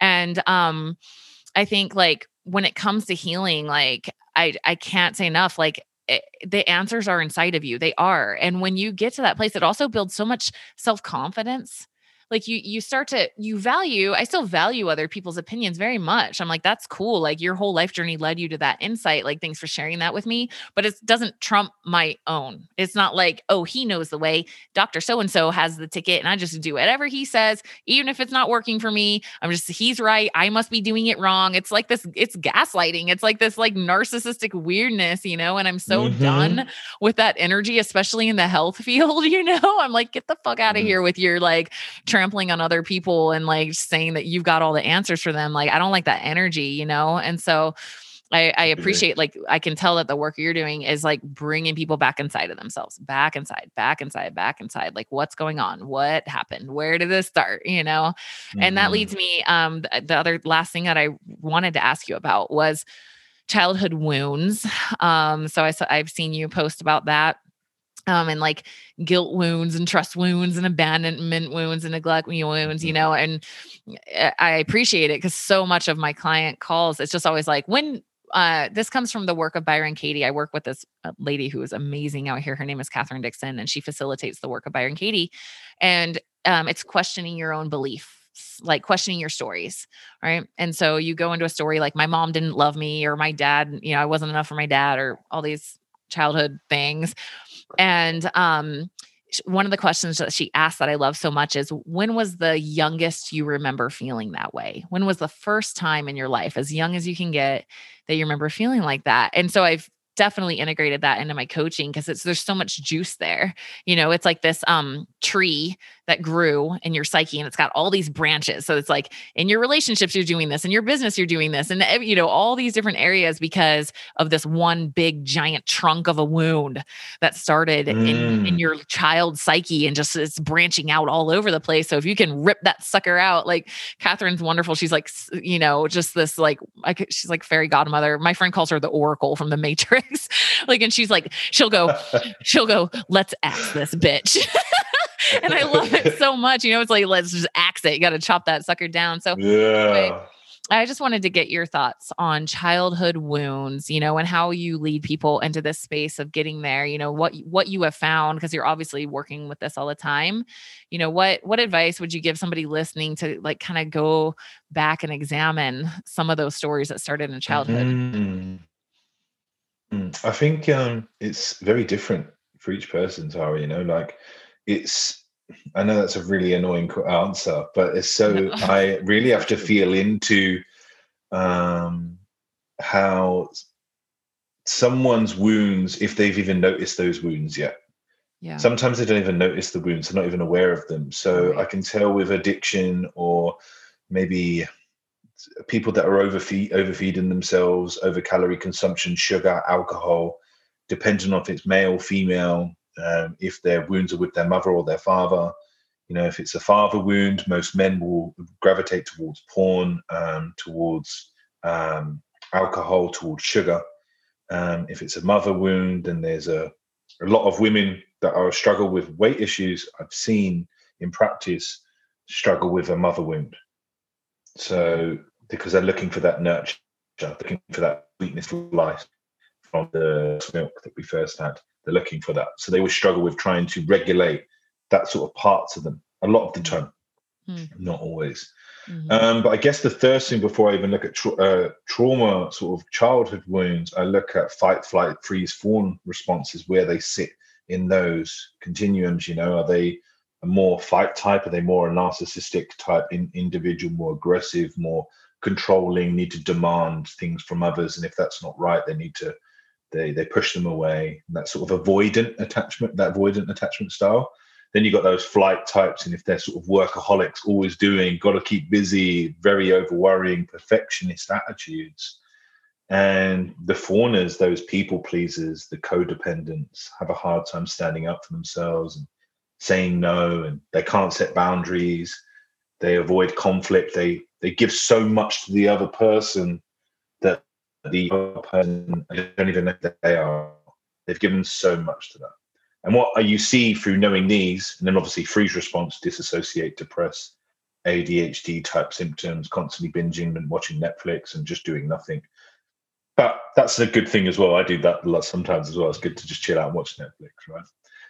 And um I think like when it comes to healing, like I I can't say enough like it, eh, the answers are inside of you. They are. And when you get to that place, it also builds so much self-confidence like you you start to you value i still value other people's opinions very much. I'm like that's cool like your whole life journey led you to that insight like thanks for sharing that with me. But it doesn't trump my own. It's not like oh he knows the way. Dr so and so has the ticket and i just do whatever he says even if it's not working for me. I'm just he's right. I must be doing it wrong. It's like this it's gaslighting. It's like this like narcissistic weirdness you know and i'm so mm-hmm. done with that energy especially in the health field you know? I'm like get the fuck out of mm-hmm. here with your like trampling on other people and like saying that you've got all the answers for them. Like, I don't like that energy, you know? And so I, I appreciate like I can tell that the work you're doing is like bringing people back inside of themselves, back inside, back inside, back inside. Like what's going on? What happened? Where did this start? You know, mm-hmm. and that mm-hmm. leads me. Um, the, the other last thing that I wanted to ask you about was childhood wounds. Um, so I I've seen you post about that um, and like guilt wounds and trust wounds and abandonment wounds and neglect wounds, you mm-hmm. know, and I appreciate it because so much of my client calls, it's just always like, when uh, this comes from the work of Byron Katie. I work with this uh, lady who is amazing out here. Her name is Catherine Dixon, and she facilitates the work of Byron Katie. And um, it's questioning your own belief like questioning your stories right and so you go into a story like my mom didn't love me or my dad you know i wasn't enough for my dad or all these childhood things and um, one of the questions that she asked that I love so much is when was the youngest you remember feeling that way? When was the first time in your life, as young as you can get, that you remember feeling like that? And so I've definitely integrated that into my coaching because it's there's so much juice there. You know, it's like this um tree that grew in your psyche and it's got all these branches. So it's like in your relationships you're doing this, in your business you're doing this, and you know all these different areas because of this one big giant trunk of a wound that started mm. in in mm. your child's psyche and just it's branching out all over the place. So if you can rip that sucker out, like Catherine's wonderful. She's like you know just this like she's like fairy godmother. My friend calls her the Oracle from the Matrix. like, and she's like, she'll go, she'll go, let's axe this bitch. and I love it so much. You know, it's like, let's just axe it. You got to chop that sucker down. So, yeah. Anyway, I just wanted to get your thoughts on childhood wounds, you know, and how you lead people into this space of getting there, you know, what what you have found because you're obviously working with this all the time. You know, what what advice would you give somebody listening to like kind of go back and examine some of those stories that started in childhood? Mm-hmm. Mm, I think um, it's very different for each person, Tara. You know, like it's. I know that's a really annoying answer, but it's so no. I really have to feel into um, how someone's wounds, if they've even noticed those wounds yet. Yeah. Sometimes they don't even notice the wounds; they're not even aware of them. So right. I can tell with addiction or maybe people that are overfeed, overfeeding themselves, over calorie consumption, sugar, alcohol, depending on if it's male, female, um, if their wounds are with their mother or their father. You know, if it's a father wound, most men will gravitate towards porn, um, towards um, alcohol, towards sugar. Um, if it's a mother wound, then there's a, a lot of women that are struggle with weight issues. I've seen in practice struggle with a mother wound. So because they're looking for that nurture, looking for that sweetness of life from the milk that we first had. They're looking for that. So they would struggle with trying to regulate that sort of parts of them a lot of the time, mm. not always. Mm-hmm. Um, but I guess the first thing before I even look at tra- uh, trauma, sort of childhood wounds, I look at fight, flight, freeze, fawn responses, where they sit in those continuums. You know, are they a more fight type? Are they more a narcissistic type in, individual, more aggressive, more controlling, need to demand things from others, and if that's not right, they need to they they push them away. That sort of avoidant attachment, that avoidant attachment style. Then you've got those flight types, and if they're sort of workaholics, always doing, got to keep busy, very over worrying, perfectionist attitudes. And the fawners, those people pleasers, the codependents, have a hard time standing up for themselves and saying no, and they can't set boundaries. They avoid conflict. They they give so much to the other person the other person I don't even know that they are. They've given so much to that. And what you see through knowing these, and then obviously freeze response, disassociate, depress, ADHD type symptoms, constantly binging and watching Netflix and just doing nothing. But that's a good thing as well. I do that a lot sometimes as well. It's good to just chill out and watch Netflix, right?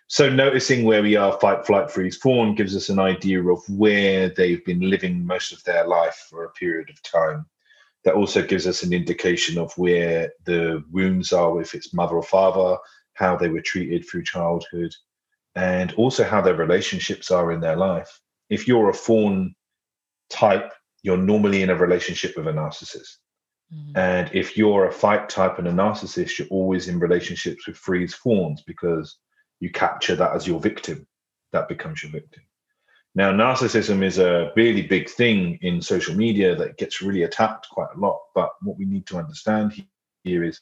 So noticing where we are, fight, flight, freeze, fawn, gives us an idea of where they've been living most of their life for a period of time. That also gives us an indication of where the wounds are, if it's mother or father, how they were treated through childhood, and also how their relationships are in their life. If you're a fawn type, you're normally in a relationship with a narcissist. Mm-hmm. And if you're a fight type and a narcissist, you're always in relationships with freeze fawns because you capture that as your victim. That becomes your victim. Now, narcissism is a really big thing in social media that gets really attacked quite a lot. But what we need to understand here is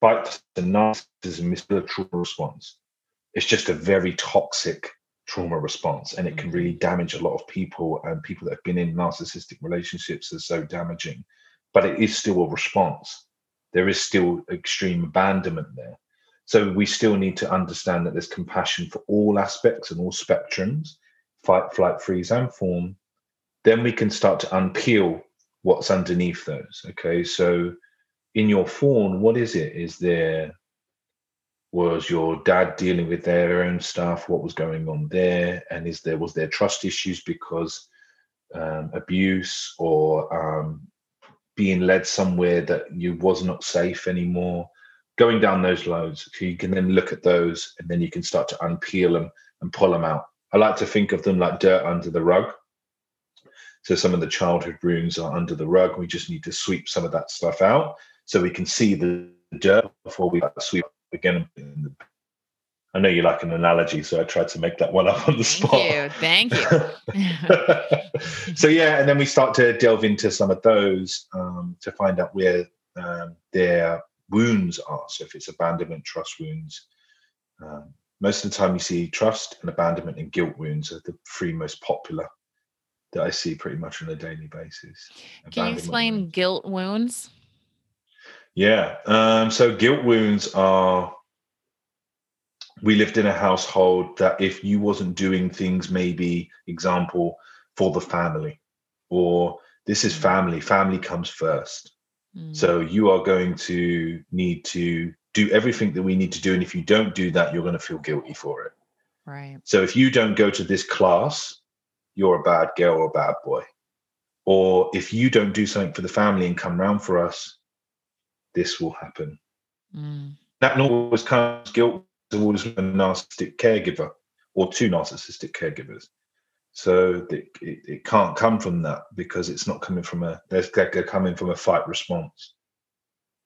fight to narcissism is a trauma response. It's just a very toxic trauma response, and it can really damage a lot of people. And people that have been in narcissistic relationships are so damaging, but it is still a response. There is still extreme abandonment there. So we still need to understand that there's compassion for all aspects and all spectrums, fight, flight, freeze, and fawn, Then we can start to unpeel what's underneath those. Okay, so in your fawn, what is it? Is there was your dad dealing with their own stuff? What was going on there? And is there was there trust issues because um, abuse or um, being led somewhere that you was not safe anymore? Going down those loads, so you can then look at those and then you can start to unpeel them and pull them out. I like to think of them like dirt under the rug. So some of the childhood wounds are under the rug. We just need to sweep some of that stuff out so we can see the dirt before we sweep again. I know you like an analogy, so I tried to make that one up on the spot. Thank you. Thank you. so yeah, and then we start to delve into some of those um, to find out where um, their wounds are. So if it's abandonment, trust wounds. Um, most of the time, you see trust and abandonment and guilt wounds are the three most popular that I see pretty much on a daily basis. Can you explain wounds. guilt wounds? Yeah. Um, so guilt wounds are we lived in a household that if you wasn't doing things, maybe example for the family, or this is mm. family, family comes first. Mm. So you are going to need to do everything that we need to do. And if you don't do that, you're going to feel guilty for it. Right. So if you don't go to this class, you're a bad girl or a bad boy. Or if you don't do something for the family and come round for us, this will happen. Mm. That always comes guilt towards a narcissistic caregiver or two narcissistic caregivers. So it, it, it, can't come from that because it's not coming from a they're, they're coming from a fight response.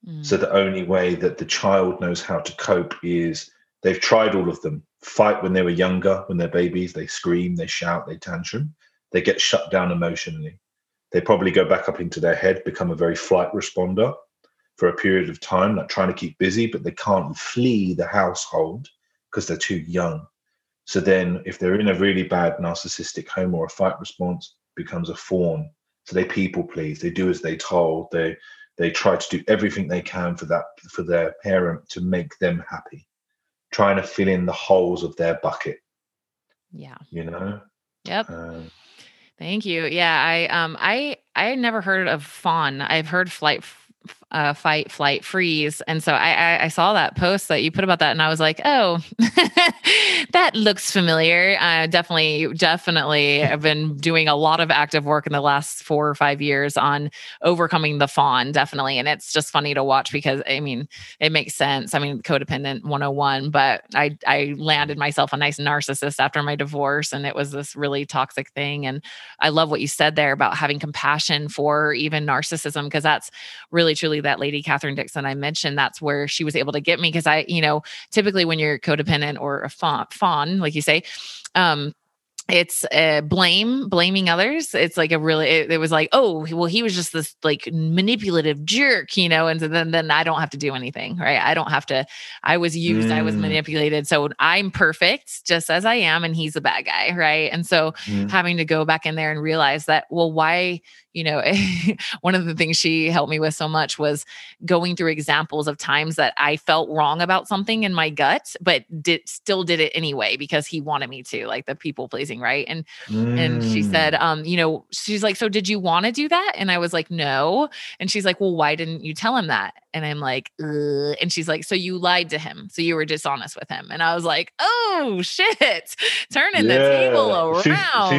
Mm. So the only way that the child knows how to cope is they've tried all of them. Fight when they were younger, when they're babies, they scream, they shout, they tantrum, they get shut down emotionally. They probably go back up into their head, become a very flight responder for a period of time, like trying to keep busy, but they can't flee the household because they're too young. So then, if they're in a really bad narcissistic home or a fight response, becomes a fawn. So they people please. They do as they told. They they try to do everything they can for that for their parent to make them happy, trying to fill in the holes of their bucket. Yeah. You know. Yep. Um, Thank you. Yeah, I um I I never heard of fawn. I've heard flight uh, fight, flight, freeze. And so I, I, I, saw that post that you put about that, and I was like, oh, that looks familiar. Uh, definitely, definitely, have been doing a lot of active work in the last four or five years on overcoming the fawn. Definitely, and it's just funny to watch because I mean, it makes sense. I mean, codependent 101, but I I landed myself a nice narcissist after my divorce, and it was this really toxic thing. And I love what you said there about having compassion for even narcissism because that's really truly that lady Catherine Dixon I mentioned, that's where she was able to get me because I, you know, typically when you're codependent or a fawn, fawn like you say, um, it's uh, blame blaming others it's like a really it, it, was like oh well he was just this like manipulative jerk you know and so then then i don't have to do anything right i don't have to i was used mm. i was mm. manipulated so i'm perfect just as i am and he's a bad guy right and so mm. having to go back in there and realize that well why you know one of the things she helped me with so much was going through examples of times that i felt wrong about something in my gut but did still did it anyway because he wanted me to like the people pleasing right and mm. and she said mm. um you know she's like so did you want to do that and i was like no and she's like well why didn't you tell him that and I'm like, Ugh. and she's like, so you lied to him. So you were dishonest with him. And I was like, oh shit, turning yeah. the table around.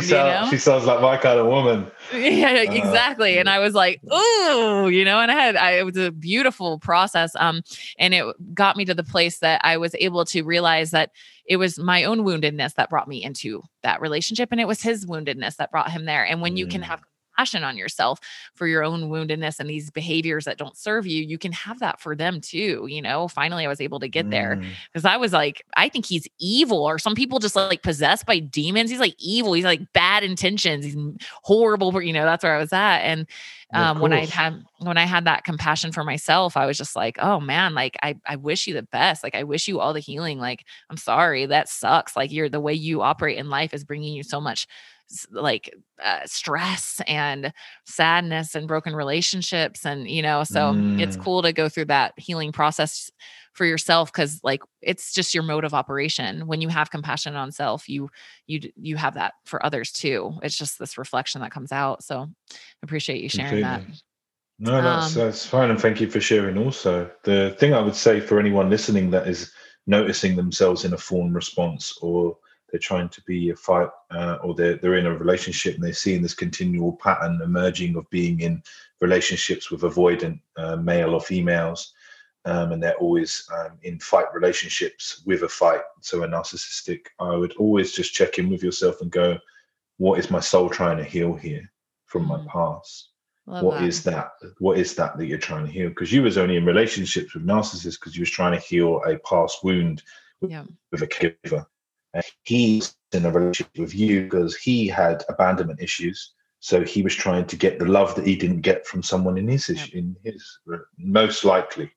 She, she, you know? she sounds like my kind of woman. Yeah, uh, exactly. Uh, and I was like, ooh, you know, and I had, I, it was a beautiful process. Um, and it got me to the place that I was able to realize that it was my own woundedness that brought me into that relationship. And it was his woundedness that brought him there. And when mm. you can have compassion on yourself for your own woundedness and these behaviors that don't serve you, you can have that for them too. You know, finally I was able to get there because mm. I was like, I think he's evil, or some people just like possessed by demons. He's like evil. He's like bad intentions. He's horrible. You know, that's where I was at. And um, when I had when I had that compassion for myself, I was just like, oh man, like I I wish you the best. Like I wish you all the healing. Like I'm sorry, that sucks. Like you're the way you operate in life is bringing you so much like uh, stress and sadness and broken relationships and you know so mm. it's cool to go through that healing process for yourself because like it's just your mode of operation when you have compassion on self you you you have that for others too it's just this reflection that comes out so appreciate you sharing Completely. that no that's um, that's fine and thank you for sharing also the thing i would say for anyone listening that is noticing themselves in a fawn response or they're trying to be a fight uh, or they're, they're in a relationship and they're seeing this continual pattern emerging of being in relationships with avoidant uh, male or females um, and they're always um, in fight relationships with a fight so a narcissistic i would always just check in with yourself and go what is my soul trying to heal here from my mm. past Love What that. is that what is that that you're trying to heal because you was only in relationships with narcissists because you was trying to heal a past wound with, yeah. with a caregiver he's in a relationship with you because he had abandonment issues. So he was trying to get the love that he didn't get from someone in his yep. in his most likely.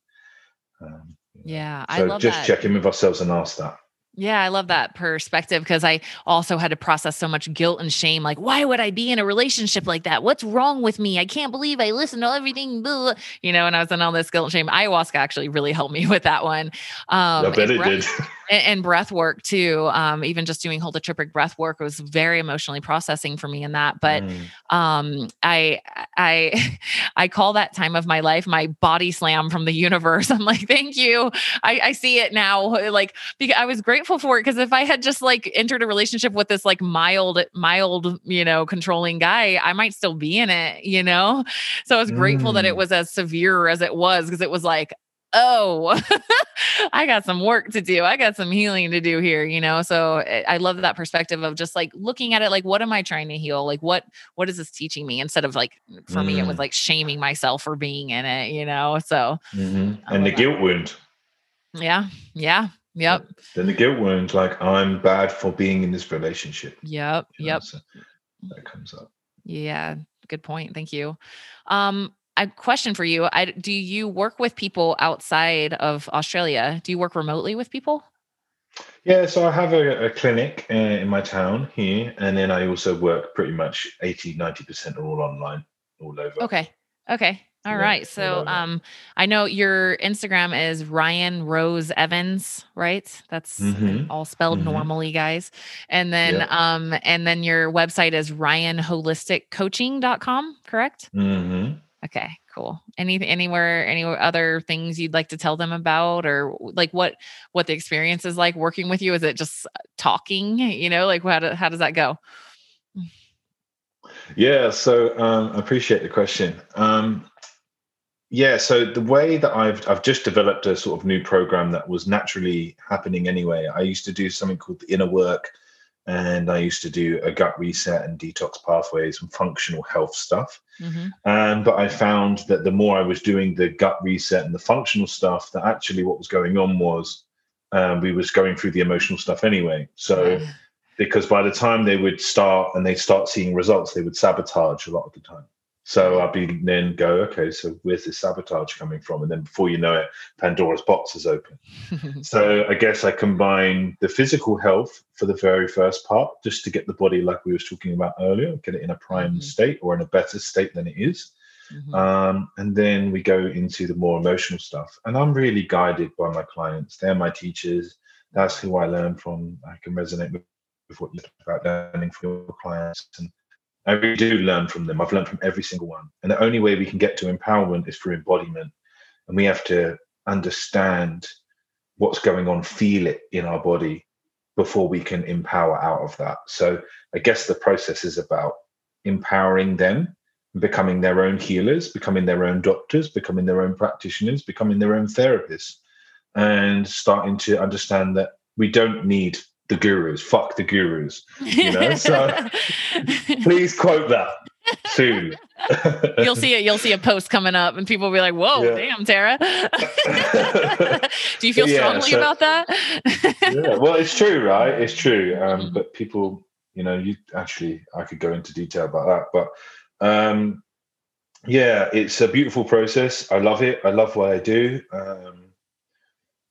Um, yeah, so I love just that. check in with ourselves and ask that. Yeah, I love that perspective because I also had to process so much guilt and shame. Like, why would I be in a relationship like that? What's wrong with me? I can't believe I listened to everything, blah, you know, and I was in all this guilt and shame. Ayahuasca actually really helped me with that one. Um, I bet it did. and, and breath work too. Um, even just doing holotropic breath work was very emotionally processing for me in that. But mm. um, I I I call that time of my life my body slam from the universe. I'm like, thank you. I, I see it now. Like because I was grateful for it because if I had just like entered a relationship with this like mild, mild, you know, controlling guy, I might still be in it, you know? So I was grateful that it mm. was as severe as it was because it was like, oh, I got some work to do. I got some healing to do here, you know? So eh, I love that perspective of just like looking at it like, what am I trying to heal? Like, what, what is this teaching me? Instead of like, for mm. me, it was mm. like shaming myself for being in it, you know? So, mm-hmm. and the that. guilt wound. Yeah. Yeah. Yep. Then the guilt wound, like, I'm bad for being in this relationship. Yep. You know, yep. So that comes up. Yeah. Good point. Thank you. Um, a question for you. I, do you work with people outside of Australia? Do you work remotely with people? Yeah, so I have a, a clinic uh, in my town here, and then I also work pretty much 80, 90% are all online, all over. Okay. Okay. All yeah, right. So um I know your Instagram is Ryan Rose Evans, right? That's mm-hmm. all spelled mm-hmm. normally, guys. And then yeah. um and then your website is ryanholisticcoaching.com, correct? Mm-hmm. Okay, cool. Any anywhere any other things you'd like to tell them about or like what what the experience is like working with you? Is it just talking, you know, like how do, how does that go? Yeah, so um, I appreciate the question. Um, yeah, so the way that I've I've just developed a sort of new program that was naturally happening anyway. I used to do something called the inner work, and I used to do a gut reset and detox pathways and functional health stuff. Mm-hmm. Um, but I found that the more I was doing the gut reset and the functional stuff, that actually what was going on was um, we was going through the emotional stuff anyway. So because by the time they would start and they start seeing results, they would sabotage a lot of the time. So I'd be then go, okay, so where's this sabotage coming from? And then before you know it, Pandora's box is open. so I guess I combine the physical health for the very first part, just to get the body, like we was talking about earlier, get it in a prime mm-hmm. state or in a better state than it is. Mm-hmm. Um, and then we go into the more emotional stuff. And I'm really guided by my clients. They're my teachers. That's who I learn from. I can resonate with, with what you talk about learning from your clients and I really do learn from them. I've learned from every single one. And the only way we can get to empowerment is through embodiment. And we have to understand what's going on, feel it in our body before we can empower out of that. So I guess the process is about empowering them, becoming their own healers, becoming their own doctors, becoming their own practitioners, becoming their own therapists, and starting to understand that we don't need the gurus. Fuck the gurus. You know. So please quote that. soon. you'll see it. You'll see a post coming up, and people will be like, "Whoa, yeah. damn, Tara." Do you feel yeah, strongly so, about that? yeah, well, it's true, right? It's true. Um, mm-hmm. But people, you know, you actually, I could go into detail about that, but um, yeah, it's a beautiful process. I love it. I love what I do. Um,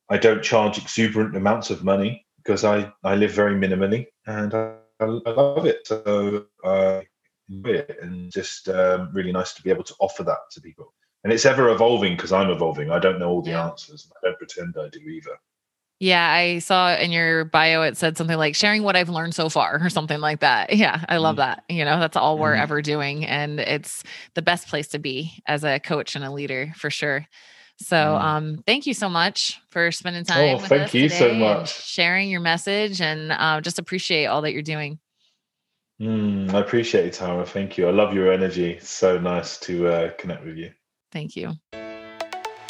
I don't charge exuberant amounts of money because I, I live very minimally and I, I love it. So I enjoy it and just um, really nice to be able to offer that to people. And it's ever evolving because I'm evolving. I don't know all the yeah. answers. I don't pretend I do either. Yeah, I saw in your bio it said something like sharing what I've learned so far or something like that. Yeah, I love mm. that. You know, that's all we're mm. ever doing. And it's the best place to be as a coach and a leader for sure. So mm. um thank you so much for spending time. Oh, thank you so much. Sharing your message and uh, just appreciate all that you're doing. Mm, I appreciate it, Tara. Thank you. I love your energy. It's so nice to uh, connect with you. Thank you.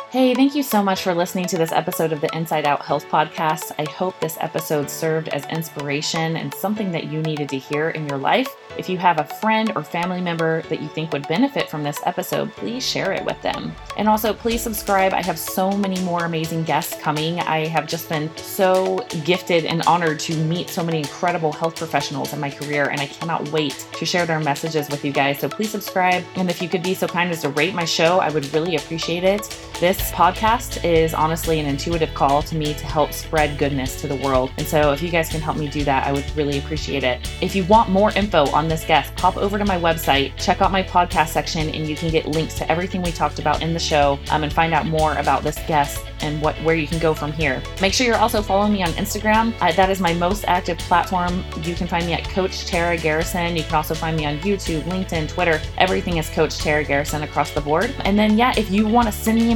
Hey, thank you so much for listening to this episode of the Inside Out Health Podcast. I hope this episode served as inspiration and something that you needed to hear in your life. If you have a friend or family member that you think would benefit from this episode, please share it with them. And also, please subscribe. I have so many more amazing guests coming. I have just been so gifted and honored to meet so many incredible health professionals in my career, and I cannot wait to share their messages with you guys. So please subscribe. And if you could be so kind as to rate my show, I would really appreciate it. This podcast is honestly an intuitive call to me to help spread goodness to the world. And so if you guys can help me do that, I would really appreciate it. If you want more info on this guest, pop over to my website, check out my podcast section, and you can get links to everything we talked about in the show um, and find out more about this guest and what where you can go from here. Make sure you're also following me on Instagram. Uh, that is my most active platform. You can find me at Coach Tara Garrison. You can also find me on YouTube, LinkedIn, Twitter. Everything is Coach Tara Garrison across the board. And then, yeah, if you want to send me a